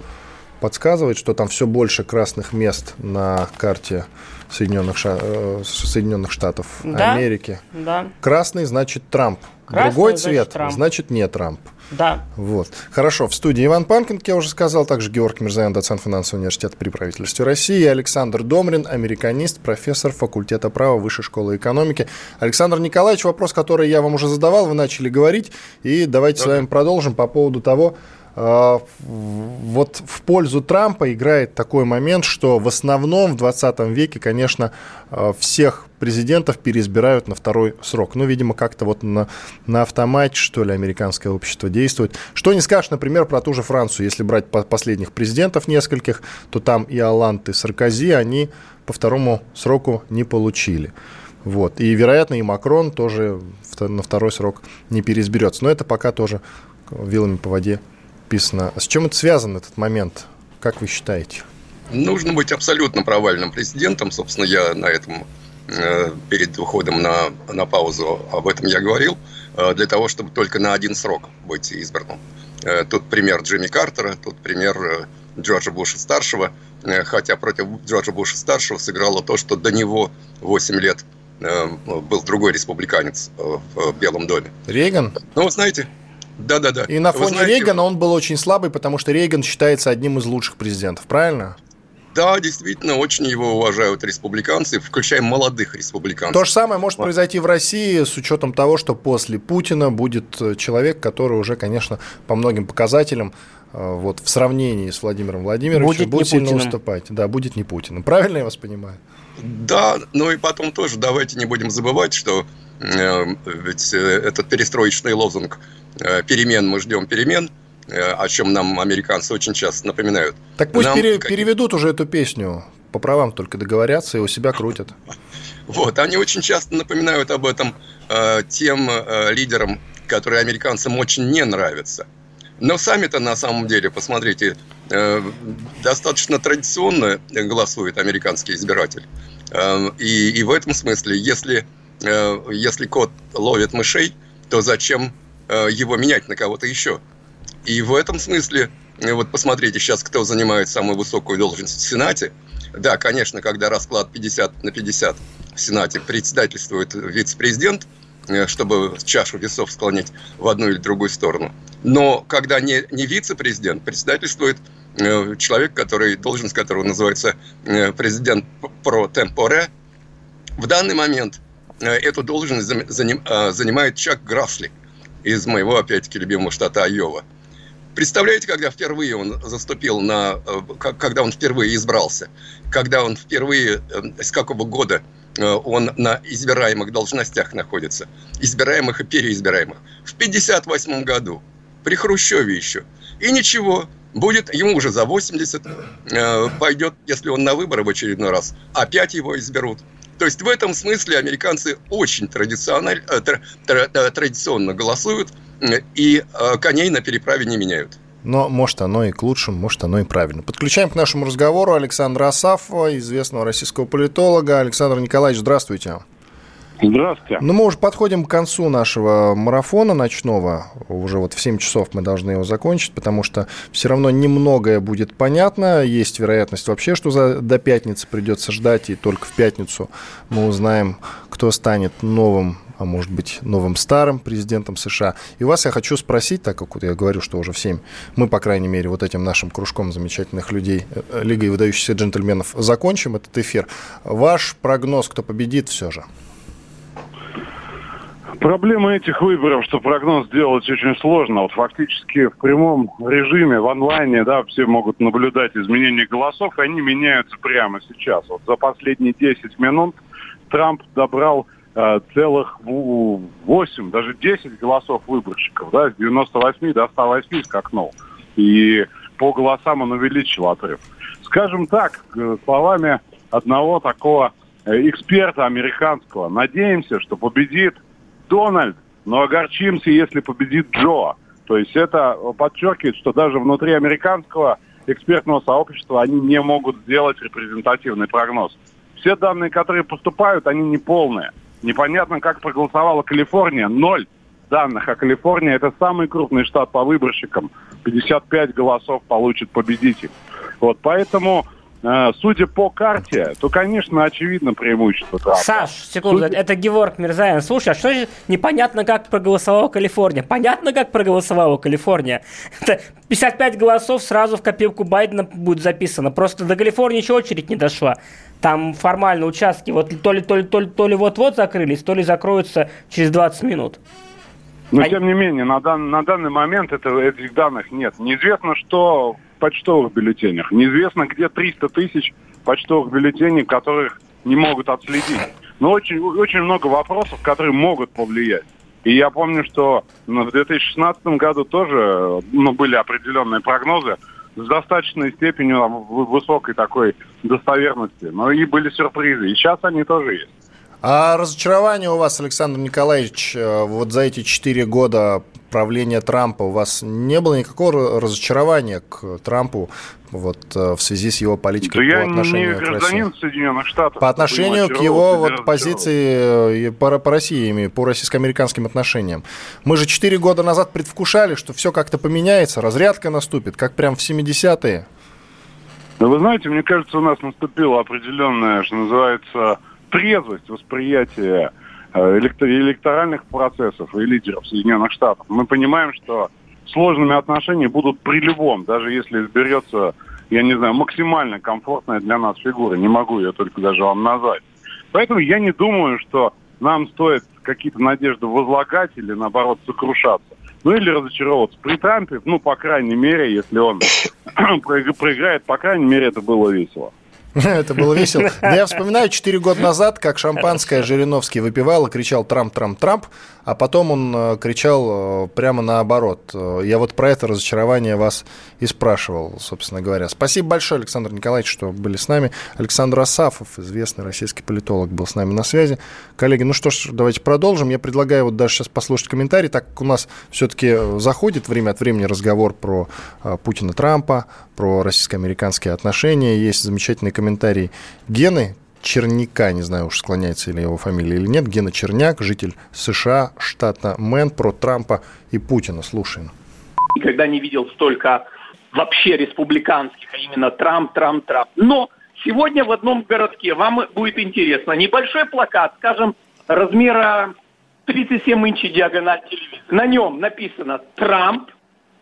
[SPEAKER 4] подсказывает, что там все больше красных мест на карте Соединенных, Ша... Э, Соединенных Штатов да? Америки.
[SPEAKER 6] Да.
[SPEAKER 4] Красный значит Трамп. Красный, Другой цвет Трамп. значит не Трамп.
[SPEAKER 6] Да.
[SPEAKER 4] Вот. Хорошо. В студии Иван Панкин, как я уже сказал, также Георг Мирзаян, доцент финансового университета при правительстве России, и Александр Домрин, американист, профессор факультета права Высшей школы экономики. Александр Николаевич, вопрос, который я вам уже задавал, вы начали говорить, и давайте да. с вами продолжим по поводу того, вот в пользу Трампа играет такой момент, что в основном в 20 веке, конечно, а, всех президентов переизбирают на второй срок. Ну, видимо, как-то вот на, на автомате, что ли, американское общество действует. Что не скажешь, например, про ту же Францию. Если брать последних президентов нескольких, то там и Алант, и Саркози, они по второму сроку не получили. Вот. И, вероятно, и Макрон тоже на второй срок не переизберется. Но это пока тоже вилами по воде написано. С чем это связан, этот момент? Как вы считаете?
[SPEAKER 5] Нужно быть абсолютно провальным президентом. Собственно, я на этом э, перед уходом на, на паузу об этом я говорил, э, для того, чтобы только на один срок быть избранным. Э, тут пример Джимми Картера, тут пример Джорджа Буша-старшего, хотя против Джорджа Буша-старшего сыграло то, что до него 8 лет был другой республиканец в Белом доме.
[SPEAKER 4] Рейган?
[SPEAKER 5] Ну, вы знаете, да, да, да.
[SPEAKER 4] И на фоне знаете, Рейгана он был очень слабый, потому что Рейган считается одним из лучших президентов, правильно?
[SPEAKER 5] Да, действительно, очень его уважают республиканцы, включая молодых республиканцев.
[SPEAKER 4] То же самое может произойти в России с учетом того, что после Путина будет э, человек, который уже, конечно, по многим показателям э, вот в сравнении с Владимиром Владимировичем будет, будет сильно Путиным. уступать. Да, будет не Путиным. Правильно я вас понимаю?
[SPEAKER 5] Да, ну и потом тоже давайте не будем забывать, что э, ведь э, этот перестроечный лозунг «перемен мы ждем перемен», Э, о чем нам американцы очень часто напоминают.
[SPEAKER 4] Так пусть нам... пере, переведут уже эту песню, по правам только договорятся и у себя крутят.
[SPEAKER 5] Вот, они очень часто напоминают об этом э, тем э, лидерам, которые американцам очень не нравятся. Но сами-то на самом деле, посмотрите, э, достаточно традиционно голосует американский избиратель. Э, и, и в этом смысле, если, э, если кот ловит мышей, то зачем э, его менять на кого-то еще? И в этом смысле, э, вот посмотрите сейчас, кто занимает самую высокую должность в Сенате. Да, конечно, когда расклад 50 на 50 в Сенате председательствует вице-президент, э, чтобы чашу весов склонить в одну или другую сторону. Но когда не, не вице-президент, председательствует э, человек, который, должность которого называется президент про темпоре, в данный момент эту должность занимает Чак Грасли из моего, опять-таки, любимого штата Айова. Представляете, когда впервые он заступил на... Э, когда он впервые избрался, когда он впервые, э, с какого года э, он на избираемых должностях находится, избираемых и переизбираемых. В 58 году, при Хрущеве еще. И ничего, будет, ему уже за 80, пойдет, если он на выборы в очередной раз, опять его изберут. То есть в этом смысле американцы очень традиционно, традиционно голосуют – и э, коней на переправе не меняют.
[SPEAKER 4] Но может оно и к лучшему, может оно и правильно. Подключаем к нашему разговору Александра Асафова, известного российского политолога. Александр Николаевич, здравствуйте.
[SPEAKER 13] Здравствуйте.
[SPEAKER 4] Ну, мы уже подходим к концу нашего марафона ночного. Уже вот в 7 часов мы должны его закончить, потому что все равно немногое будет понятно. Есть вероятность вообще, что за, до пятницы придется ждать, и только в пятницу мы узнаем, кто станет новым а может быть, новым старым президентом США. И вас я хочу спросить, так как вот я говорю, что уже в 7 мы, по крайней мере, вот этим нашим кружком замечательных людей, э, э, Лигой выдающихся джентльменов, закончим этот эфир. Ваш прогноз, кто победит все же?
[SPEAKER 13] Проблема этих выборов, что прогноз сделать очень сложно. Вот фактически в прямом режиме, в онлайне, да, все могут наблюдать изменения голосов, и они меняются прямо сейчас. Вот за последние 10 минут Трамп добрал Э, целых 8, даже 10 голосов выборщиков, да, с 98 до 108 скакнул. И по голосам он увеличил отрыв. Скажем так, э, словами одного такого э, эксперта американского, надеемся, что победит Дональд, но огорчимся, если победит Джо. То есть это подчеркивает, что даже внутри американского экспертного сообщества они не могут сделать репрезентативный прогноз. Все данные, которые поступают, они не полные. Непонятно, как проголосовала Калифорния. Ноль данных. А Калифорния это самый крупный штат по выборщикам. 55 голосов получит победитель. Вот поэтому Судя по карте, то, конечно, очевидно преимущество Трампа.
[SPEAKER 6] Саш, секунду, Судя... это Геворг Мирзаян. Слушай, а что же непонятно, как проголосовала Калифорния? Понятно, как проголосовала Калифорния? Это 55 голосов сразу в копилку Байдена будет записано. Просто до Калифорнии еще очередь не дошла. Там формально участки вот то ли, то ли, то ли, то ли вот-вот закрылись, то ли закроются через 20 минут.
[SPEAKER 13] Но, а... тем не менее, на, дан, на данный момент это, этих данных нет. Неизвестно, что почтовых бюллетенях. Неизвестно, где 300 тысяч почтовых бюллетеней, которых не могут отследить. Но очень, очень много вопросов, которые могут повлиять. И я помню, что в 2016 году тоже ну, были определенные прогнозы, с достаточной степенью там, высокой такой достоверности. Но и были сюрпризы. И сейчас они тоже есть.
[SPEAKER 4] А разочарование у вас, Александр Николаевич, э, вот за эти четыре года правления Трампа у вас не было никакого разочарования к Трампу вот, э, в связи с его политикой
[SPEAKER 13] да
[SPEAKER 4] по отношению к
[SPEAKER 13] России? Штатов.
[SPEAKER 4] По отношению к его вот, позиции э, по, по России, по российско-американским отношениям. Мы же четыре года назад предвкушали, что все как-то поменяется, разрядка наступит, как прям в 70-е.
[SPEAKER 13] Да вы знаете, мне кажется, у нас наступила определенная, что называется, трезвость восприятия электоральных процессов и лидеров Соединенных Штатов. Мы понимаем, что сложными отношения будут при любом, даже если изберется я не знаю, максимально комфортная для нас фигура. Не могу ее только даже вам назвать. Поэтому я не думаю, что нам стоит какие-то надежды возлагать или, наоборот, сокрушаться. Ну, или разочаровываться. При Трампе, ну, по крайней мере, если он проиграет, по крайней мере, это было весело.
[SPEAKER 4] Это было весело. Я вспоминаю 4 года назад, как шампанское Жириновский выпивал и кричал «Трамп, Трамп, Трамп», а потом он э, кричал э, прямо наоборот. Э, я вот про это разочарование вас и спрашивал, собственно говоря. Спасибо большое, Александр Николаевич, что были с нами. Александр Асафов, известный российский политолог, был с нами на связи. Коллеги, ну что ж, давайте продолжим. Я предлагаю вот даже сейчас послушать комментарий, так как у нас все-таки заходит время от времени разговор про Путина-Трампа, про российско-американские отношения. Есть замечательный комментарий Гены, Черняка, не знаю уж склоняется ли его фамилия или нет, Гена Черняк, житель США, штата Мэн, про Трампа и Путина. Слушаем.
[SPEAKER 14] Никогда не видел столько вообще республиканских, а именно Трамп, Трамп, Трамп. Но сегодня в одном городке вам будет интересно. Небольшой плакат, скажем, размера 37 инчей диагональ телевизора. На нем написано «Трамп»,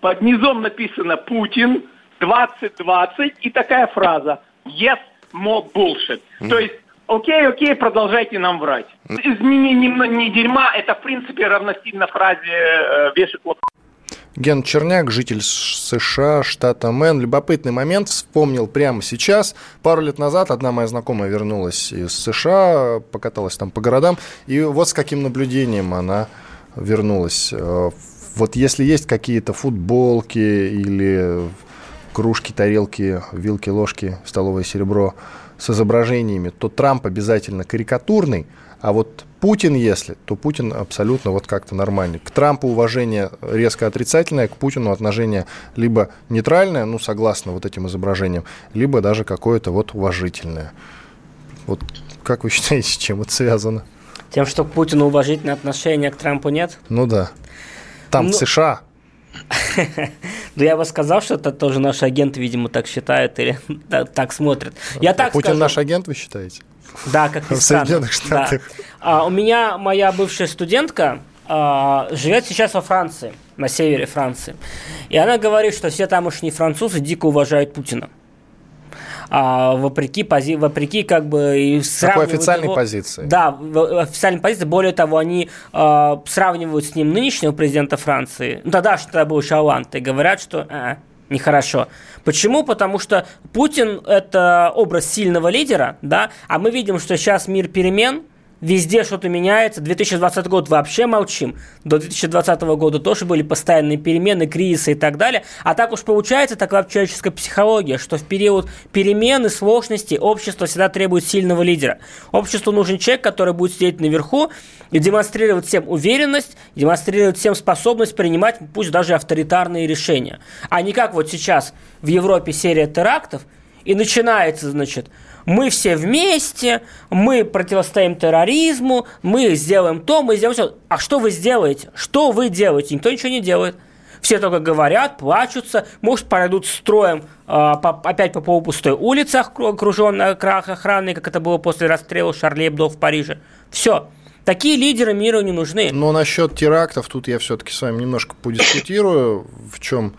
[SPEAKER 14] под низом написано «Путин», 2020 и такая фраза «Yes, more bullshit». Mm. То есть окей, окей, продолжайте нам врать. Не, не, не дерьма, это в принципе равносильно фразе э, «вешай клопот».
[SPEAKER 4] Ген Черняк, житель США, штата Мэн. Любопытный момент, вспомнил прямо сейчас. Пару лет назад одна моя знакомая вернулась из США, покаталась там по городам, и вот с каким наблюдением она вернулась. Э, вот если есть какие-то футболки или кружки, тарелки, вилки, ложки, столовое серебро с изображениями, то Трамп обязательно карикатурный, а вот Путин, если, то Путин абсолютно вот как-то нормальный. К Трампу уважение резко отрицательное, к Путину отношение либо нейтральное, ну, согласно вот этим изображениям, либо даже какое-то вот уважительное. Вот как вы считаете, с чем это связано?
[SPEAKER 6] Тем, что к Путину уважительное отношение, а к Трампу нет?
[SPEAKER 4] Ну да. Там ну, в США
[SPEAKER 6] ну, я бы сказал, что это тоже наши агенты, видимо, так считают или так смотрят. Я так
[SPEAKER 4] Путин наш агент, вы считаете?
[SPEAKER 6] Да, как ни
[SPEAKER 4] В Соединенных Штатах.
[SPEAKER 6] А, у меня моя бывшая студентка а, живет сейчас во Франции, на севере Франции. И она говорит, что все тамошние французы дико уважают Путина а, вопреки, пози, вопреки как бы и
[SPEAKER 4] Такой официальной его, позиции.
[SPEAKER 6] Да, официальной позиции. Более того, они а, сравнивают с ним нынешнего президента Франции, ну, тогда что тогда был Оланд, и говорят, что а, нехорошо. Почему? Потому что Путин – это образ сильного лидера, да, а мы видим, что сейчас мир перемен, везде что-то меняется. 2020 год вообще молчим. До 2020 года тоже были постоянные перемены, кризисы и так далее. А так уж получается такая человеческая психология, что в период перемены, сложности общество всегда требует сильного лидера. Обществу нужен человек, который будет сидеть наверху и демонстрировать всем уверенность, демонстрировать всем способность принимать пусть даже авторитарные решения. А не как вот сейчас в Европе серия терактов, и начинается, значит, мы все вместе, мы противостоим терроризму, мы сделаем то, мы сделаем все. А что вы сделаете? Что вы делаете? Никто ничего не делает. Все только говорят, плачутся, может, пройдут строем э, по, опять по полупустой улице, окруженной охраной, как это было после расстрела Шарли Эбдо в Париже. Все. Такие лидеры миру не нужны.
[SPEAKER 4] Но насчет терактов тут я все-таки с вами немножко подискутирую. В чем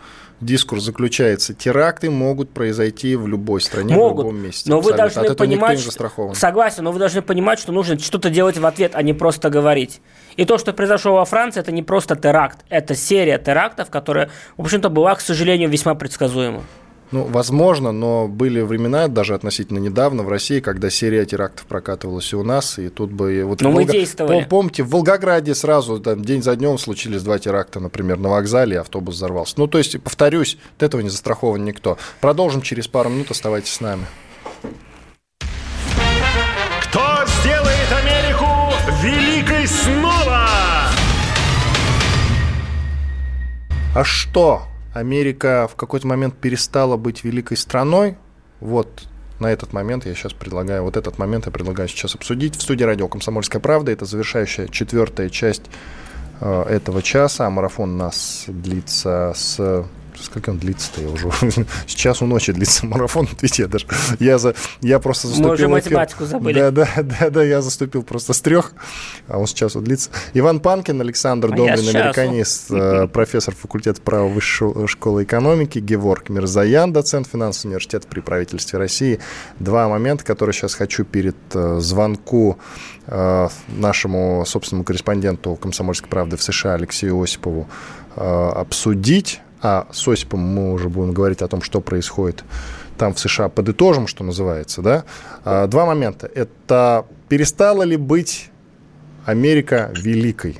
[SPEAKER 4] дискурс заключается. Теракты могут произойти в любой стране,
[SPEAKER 6] могут,
[SPEAKER 4] в любом месте.
[SPEAKER 6] Но вы должны От понимать, что... согласен, но вы должны понимать, что нужно что-то делать в ответ, а не просто говорить. И то, что произошло во Франции, это не просто теракт, это серия терактов, которая, в общем-то, была, к сожалению, весьма предсказуема.
[SPEAKER 4] Ну, возможно, но были времена, даже относительно недавно в России, когда серия терактов прокатывалась и у нас, и тут бы...
[SPEAKER 6] Вот но мы Волга... действовали.
[SPEAKER 4] Помните, в Волгограде сразу там, день за днем случились два теракта, например, на вокзале, и автобус взорвался. Ну, то есть, повторюсь, от этого не застрахован никто. Продолжим через пару минут, оставайтесь с нами.
[SPEAKER 2] Кто сделает Америку великой снова?
[SPEAKER 4] А что Америка в какой-то момент перестала быть великой страной. Вот на этот момент я сейчас предлагаю, вот этот момент я предлагаю сейчас обсудить. В студии радио «Комсомольская правда» это завершающая четвертая часть э, этого часа. Марафон у нас длится с Сколько он длится-то? Я уже... Сейчас у ночи длится марафон. Видите, я даже... Я, за... я просто заступил... Мы
[SPEAKER 6] уже математику забыли.
[SPEAKER 4] Да, да, да, да, я заступил просто с трех, а он сейчас вот длится. Иван Панкин, Александр а Добрин, американист, э, профессор факультета права Высшей школы экономики, Геворг Мирзаян, доцент финансового университета при правительстве России. Два момента, которые сейчас хочу перед э, звонку э, нашему собственному корреспонденту «Комсомольской правды» в США Алексею Осипову обсудить а с Осипом мы уже будем говорить о том, что происходит там в США, подытожим, что называется, да, а, два момента. Это перестала ли быть Америка великой?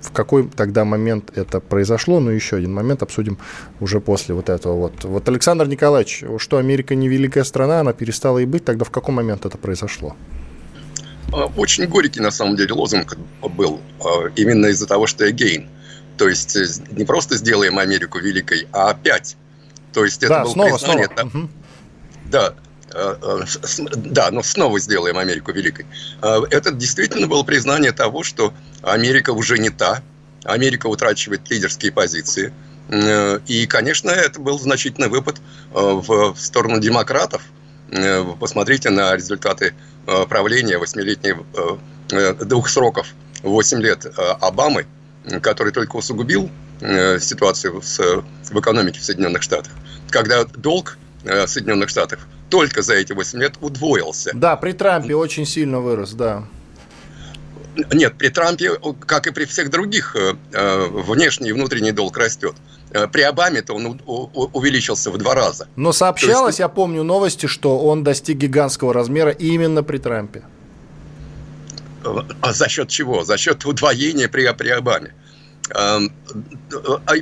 [SPEAKER 4] В какой тогда момент это произошло? Ну, еще один момент обсудим уже после вот этого. Вот, вот Александр Николаевич, что Америка не великая страна, она перестала и быть, тогда в какой момент это произошло?
[SPEAKER 5] А, очень горький, на самом деле, лозунг был. А, именно из-за того, что again. То есть э, не просто сделаем Америку великой, а опять. То есть это
[SPEAKER 4] да,
[SPEAKER 5] было
[SPEAKER 4] снова,
[SPEAKER 5] признание.
[SPEAKER 4] Снова.
[SPEAKER 5] Да, да, э, э, да, но снова сделаем Америку великой. Это действительно было признание того, что Америка уже не та, Америка утрачивает лидерские позиции. И, конечно, это был значительный выпад в сторону демократов. Посмотрите на результаты правления восьмилетней двух сроков, 8 лет Обамы – который только усугубил э, ситуацию с, в экономике в Соединенных Штатах, когда долг э, Соединенных Штатов только за эти 8 лет удвоился.
[SPEAKER 4] Да, при Трампе очень сильно вырос, да.
[SPEAKER 5] Нет, при Трампе, как и при всех других, э, внешний и внутренний долг растет. При Обаме-то он увеличился в два раза.
[SPEAKER 4] Но сообщалось, есть... я помню новости, что он достиг гигантского размера именно при Трампе.
[SPEAKER 5] А за счет чего? За счет удвоения при, при Обаме. А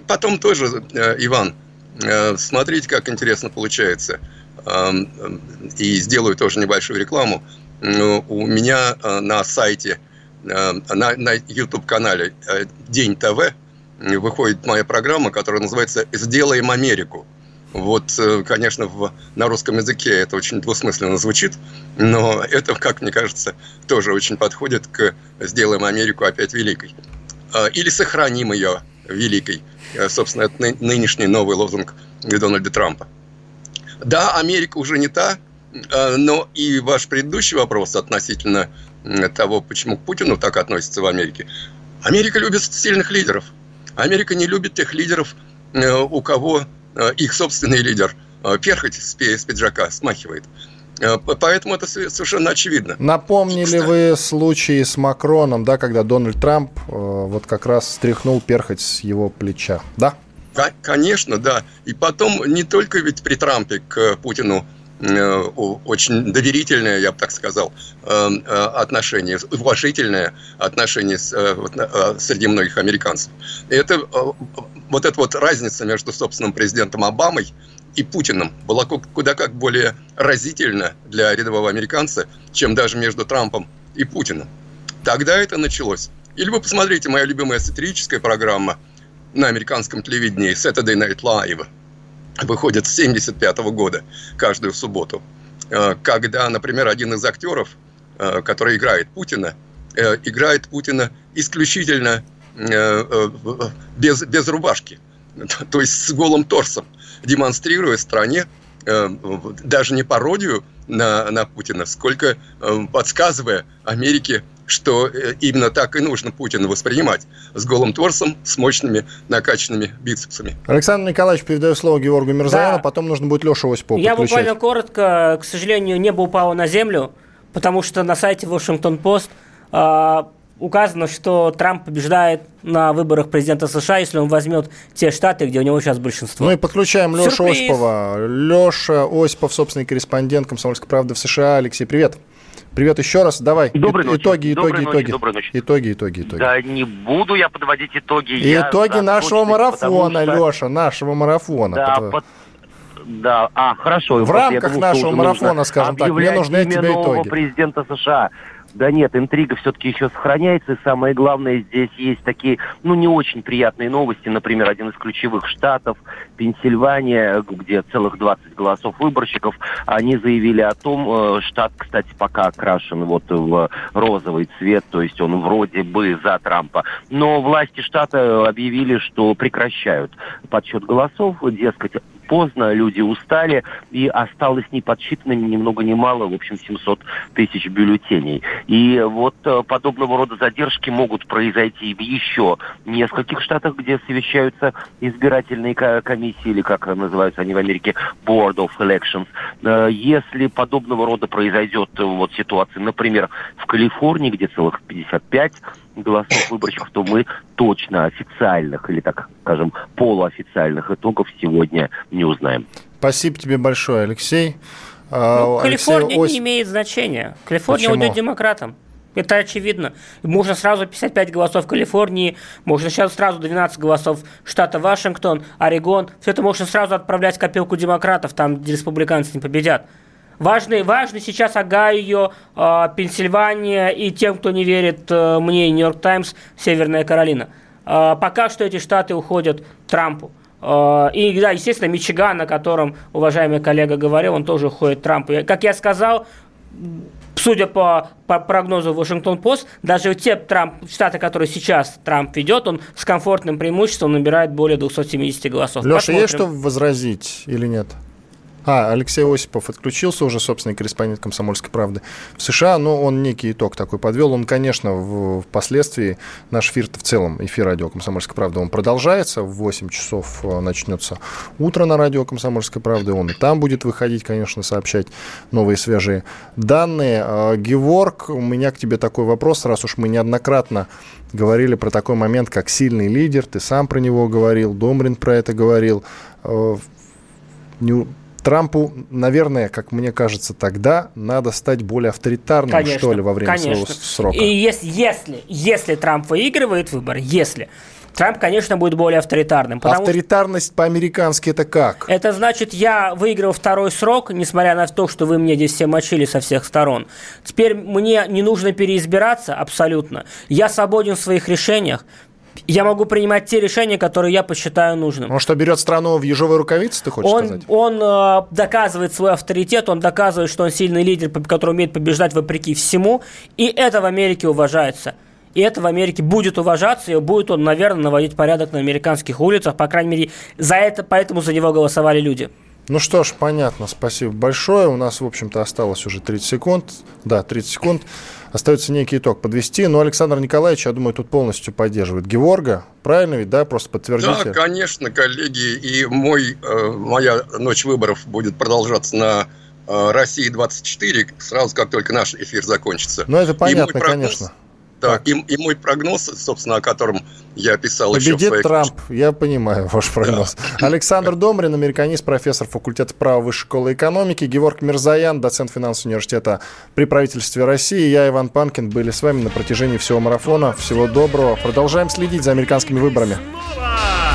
[SPEAKER 5] потом тоже, э, Иван, э, смотрите, как интересно получается. И сделаю тоже небольшую рекламу. У меня э, на сайте, на, на YouTube-канале День ТВ выходит моя программа, которая называется «Сделаем Америку». Вот, э, конечно, в, на русском языке это очень двусмысленно звучит, но это, как мне кажется, тоже очень подходит к «сделаем Америку опять великой». А, или «сохраним ее великой». Э, собственно, это нынешний новый лозунг Дональда Трампа. Да, Америка уже не та, э, но и ваш предыдущий вопрос относительно того, почему к Путину так относятся в Америке. Америка любит сильных лидеров. Америка не любит тех лидеров, у кого их собственный лидер э, перхоть с пиджака смахивает. Э, поэтому это совершенно очевидно.
[SPEAKER 4] Напомнили Кстати. вы случай с Макроном, да, когда Дональд Трамп вот как раз стряхнул перхоть с его плеча, да?
[SPEAKER 5] Конечно, да. И потом не только ведь при Трампе к Путину очень доверительное, я бы так сказал, отношение, уважительное отношение среди многих американцев. Это вот эта вот разница между собственным президентом Обамой и Путиным была куда как более разительна для рядового американца, чем даже между Трампом и Путиным. Тогда это началось. Или вы посмотрите, моя любимая сатирическая программа на американском телевидении Saturday Night Live выходит с 1975 года каждую субботу, э, когда, например, один из актеров, э, который играет Путина, э, играет Путина исключительно без, без рубашки, то есть с голым торсом, демонстрируя стране э, даже не пародию на, на Путина, сколько подсказывая Америке, что именно так и нужно Путина воспринимать. С голым торсом, с мощными накачанными бицепсами.
[SPEAKER 4] Александр Николаевич, передаю слово Георгу Мирзаяну, да. потом нужно будет Лешу Осипова
[SPEAKER 6] Я подключать. буквально коротко, к сожалению, небо упало на землю, потому что на сайте Вашингтон-Пост а, указано, что Трамп побеждает на выборах президента США, если он возьмет те штаты, где у него сейчас большинство.
[SPEAKER 4] Ну и подключаем Лешу Осипова. Леша Осипов, собственный корреспондент «Комсомольской правды» в США. Алексей, привет. Привет еще раз. Давай.
[SPEAKER 15] Доброй ночи.
[SPEAKER 4] Итоги, итоги,
[SPEAKER 15] доброй
[SPEAKER 4] итоги. Ночи,
[SPEAKER 15] доброй ночи.
[SPEAKER 4] Итоги, итоги, итоги.
[SPEAKER 15] Да не буду я подводить итоги.
[SPEAKER 4] Итоги нашего марафона, что... Леша, нашего марафона.
[SPEAKER 15] Да, Под... под... Да, а, хорошо.
[SPEAKER 4] В рамках нашего марафона, скажем так, мне нужны от тебя итоги.
[SPEAKER 15] президента США
[SPEAKER 7] Да нет, интрига все-таки еще сохраняется, и самое главное, здесь есть такие, ну, не очень приятные новости. Например, один из ключевых штатов, Пенсильвания, где целых 20 голосов выборщиков, они заявили о том, э, штат, кстати, пока окрашен вот в розовый цвет, то есть он вроде бы за Трампа. Но власти штата объявили, что прекращают подсчет голосов, дескать, поздно, люди устали, и осталось не подсчитанными ни много ни мало, в общем, 700 тысяч бюллетеней. И вот э, подобного рода задержки могут произойти в еще нескольких штатах, где совещаются избирательные комиссии, или как называются они в Америке, Board of Elections. Э, если подобного рода произойдет э, вот ситуация, например, в Калифорнии, где целых 55 голосов выборщиков, то мы точно официальных или, так скажем, полуофициальных итогов сегодня не узнаем.
[SPEAKER 4] Спасибо тебе большое, Алексей.
[SPEAKER 6] А, ну, Калифорния Ось... не имеет значения. Калифорния Почему? уйдет демократам. Это очевидно. Можно сразу 55 голосов в Калифорнии, можно сейчас сразу 12 голосов штата Вашингтон, Орегон. Все это можно сразу отправлять в копилку демократов, там, где республиканцы не победят. Важный, важный сейчас Огайо, э, Пенсильвания и тем, кто не верит э, мне, Нью-Йорк Таймс, Северная Каролина. Э, пока что эти штаты уходят Трампу. Э, и, да, естественно, Мичиган, о котором уважаемый коллега говорил, он тоже уходит Трампу. Как я сказал, судя по, по прогнозу Вашингтон-Пост, даже те Трамп, штаты, которые сейчас Трамп ведет, он с комфортным преимуществом набирает более 270 голосов.
[SPEAKER 4] Леша, Посмотрим. есть что возразить или нет? А, Алексей Осипов отключился уже, собственный корреспондент «Комсомольской правды» в США, но он некий итог такой подвел. Он, конечно, в, впоследствии, наш эфир в целом, эфир радио «Комсомольская правда», он продолжается, в 8 часов э, начнется утро на радио «Комсомольской правды», он и там будет выходить, конечно, сообщать новые свежие данные. А, Геворг, у меня к тебе такой вопрос, раз уж мы неоднократно говорили про такой момент, как сильный лидер, ты сам про него говорил, Домрин про это говорил, э, Трампу, наверное, как мне кажется, тогда надо стать более авторитарным, конечно, что ли, во время конечно. своего срока.
[SPEAKER 6] И если, если, если Трамп выигрывает выборы, если, Трамп, конечно, будет более авторитарным.
[SPEAKER 4] Авторитарность по-американски это как?
[SPEAKER 6] Это значит, я выиграл второй срок, несмотря на то, что вы мне здесь все мочили со всех сторон. Теперь мне не нужно переизбираться абсолютно. Я свободен в своих решениях я могу принимать те решения, которые я посчитаю нужным.
[SPEAKER 4] Он что, берет страну в ежовой рукавице, ты хочешь
[SPEAKER 6] он,
[SPEAKER 4] сказать?
[SPEAKER 6] Он э, доказывает свой авторитет, он доказывает, что он сильный лидер, который умеет побеждать вопреки всему, и это в Америке уважается. И это в Америке будет уважаться, и будет он, наверное, наводить порядок на американских улицах. По крайней мере, за это, поэтому за него голосовали люди.
[SPEAKER 4] Ну что ж, понятно, спасибо большое. У нас, в общем-то, осталось уже 30 секунд. Да, 30 секунд. Остается некий итог подвести. Но Александр Николаевич, я думаю, тут полностью поддерживает Геворга. Правильно ведь, да? Просто подтвердите.
[SPEAKER 5] Да, конечно, коллеги. И мой, э, моя ночь выборов будет продолжаться на э, России 24, сразу как только наш эфир закончится.
[SPEAKER 4] Ну, это понятно, прогноз, конечно.
[SPEAKER 5] Да, и, и мой прогноз, собственно, о котором я писал
[SPEAKER 4] Победит еще в Трамп, я понимаю ваш прогноз. Да. Александр Домрин, американист, профессор факультета права Высшей школы экономики, Геворг Мирзаян, доцент финансового университета при правительстве России, я, Иван Панкин, были с вами на протяжении всего марафона. Всего доброго. Продолжаем следить за американскими выборами. Снова!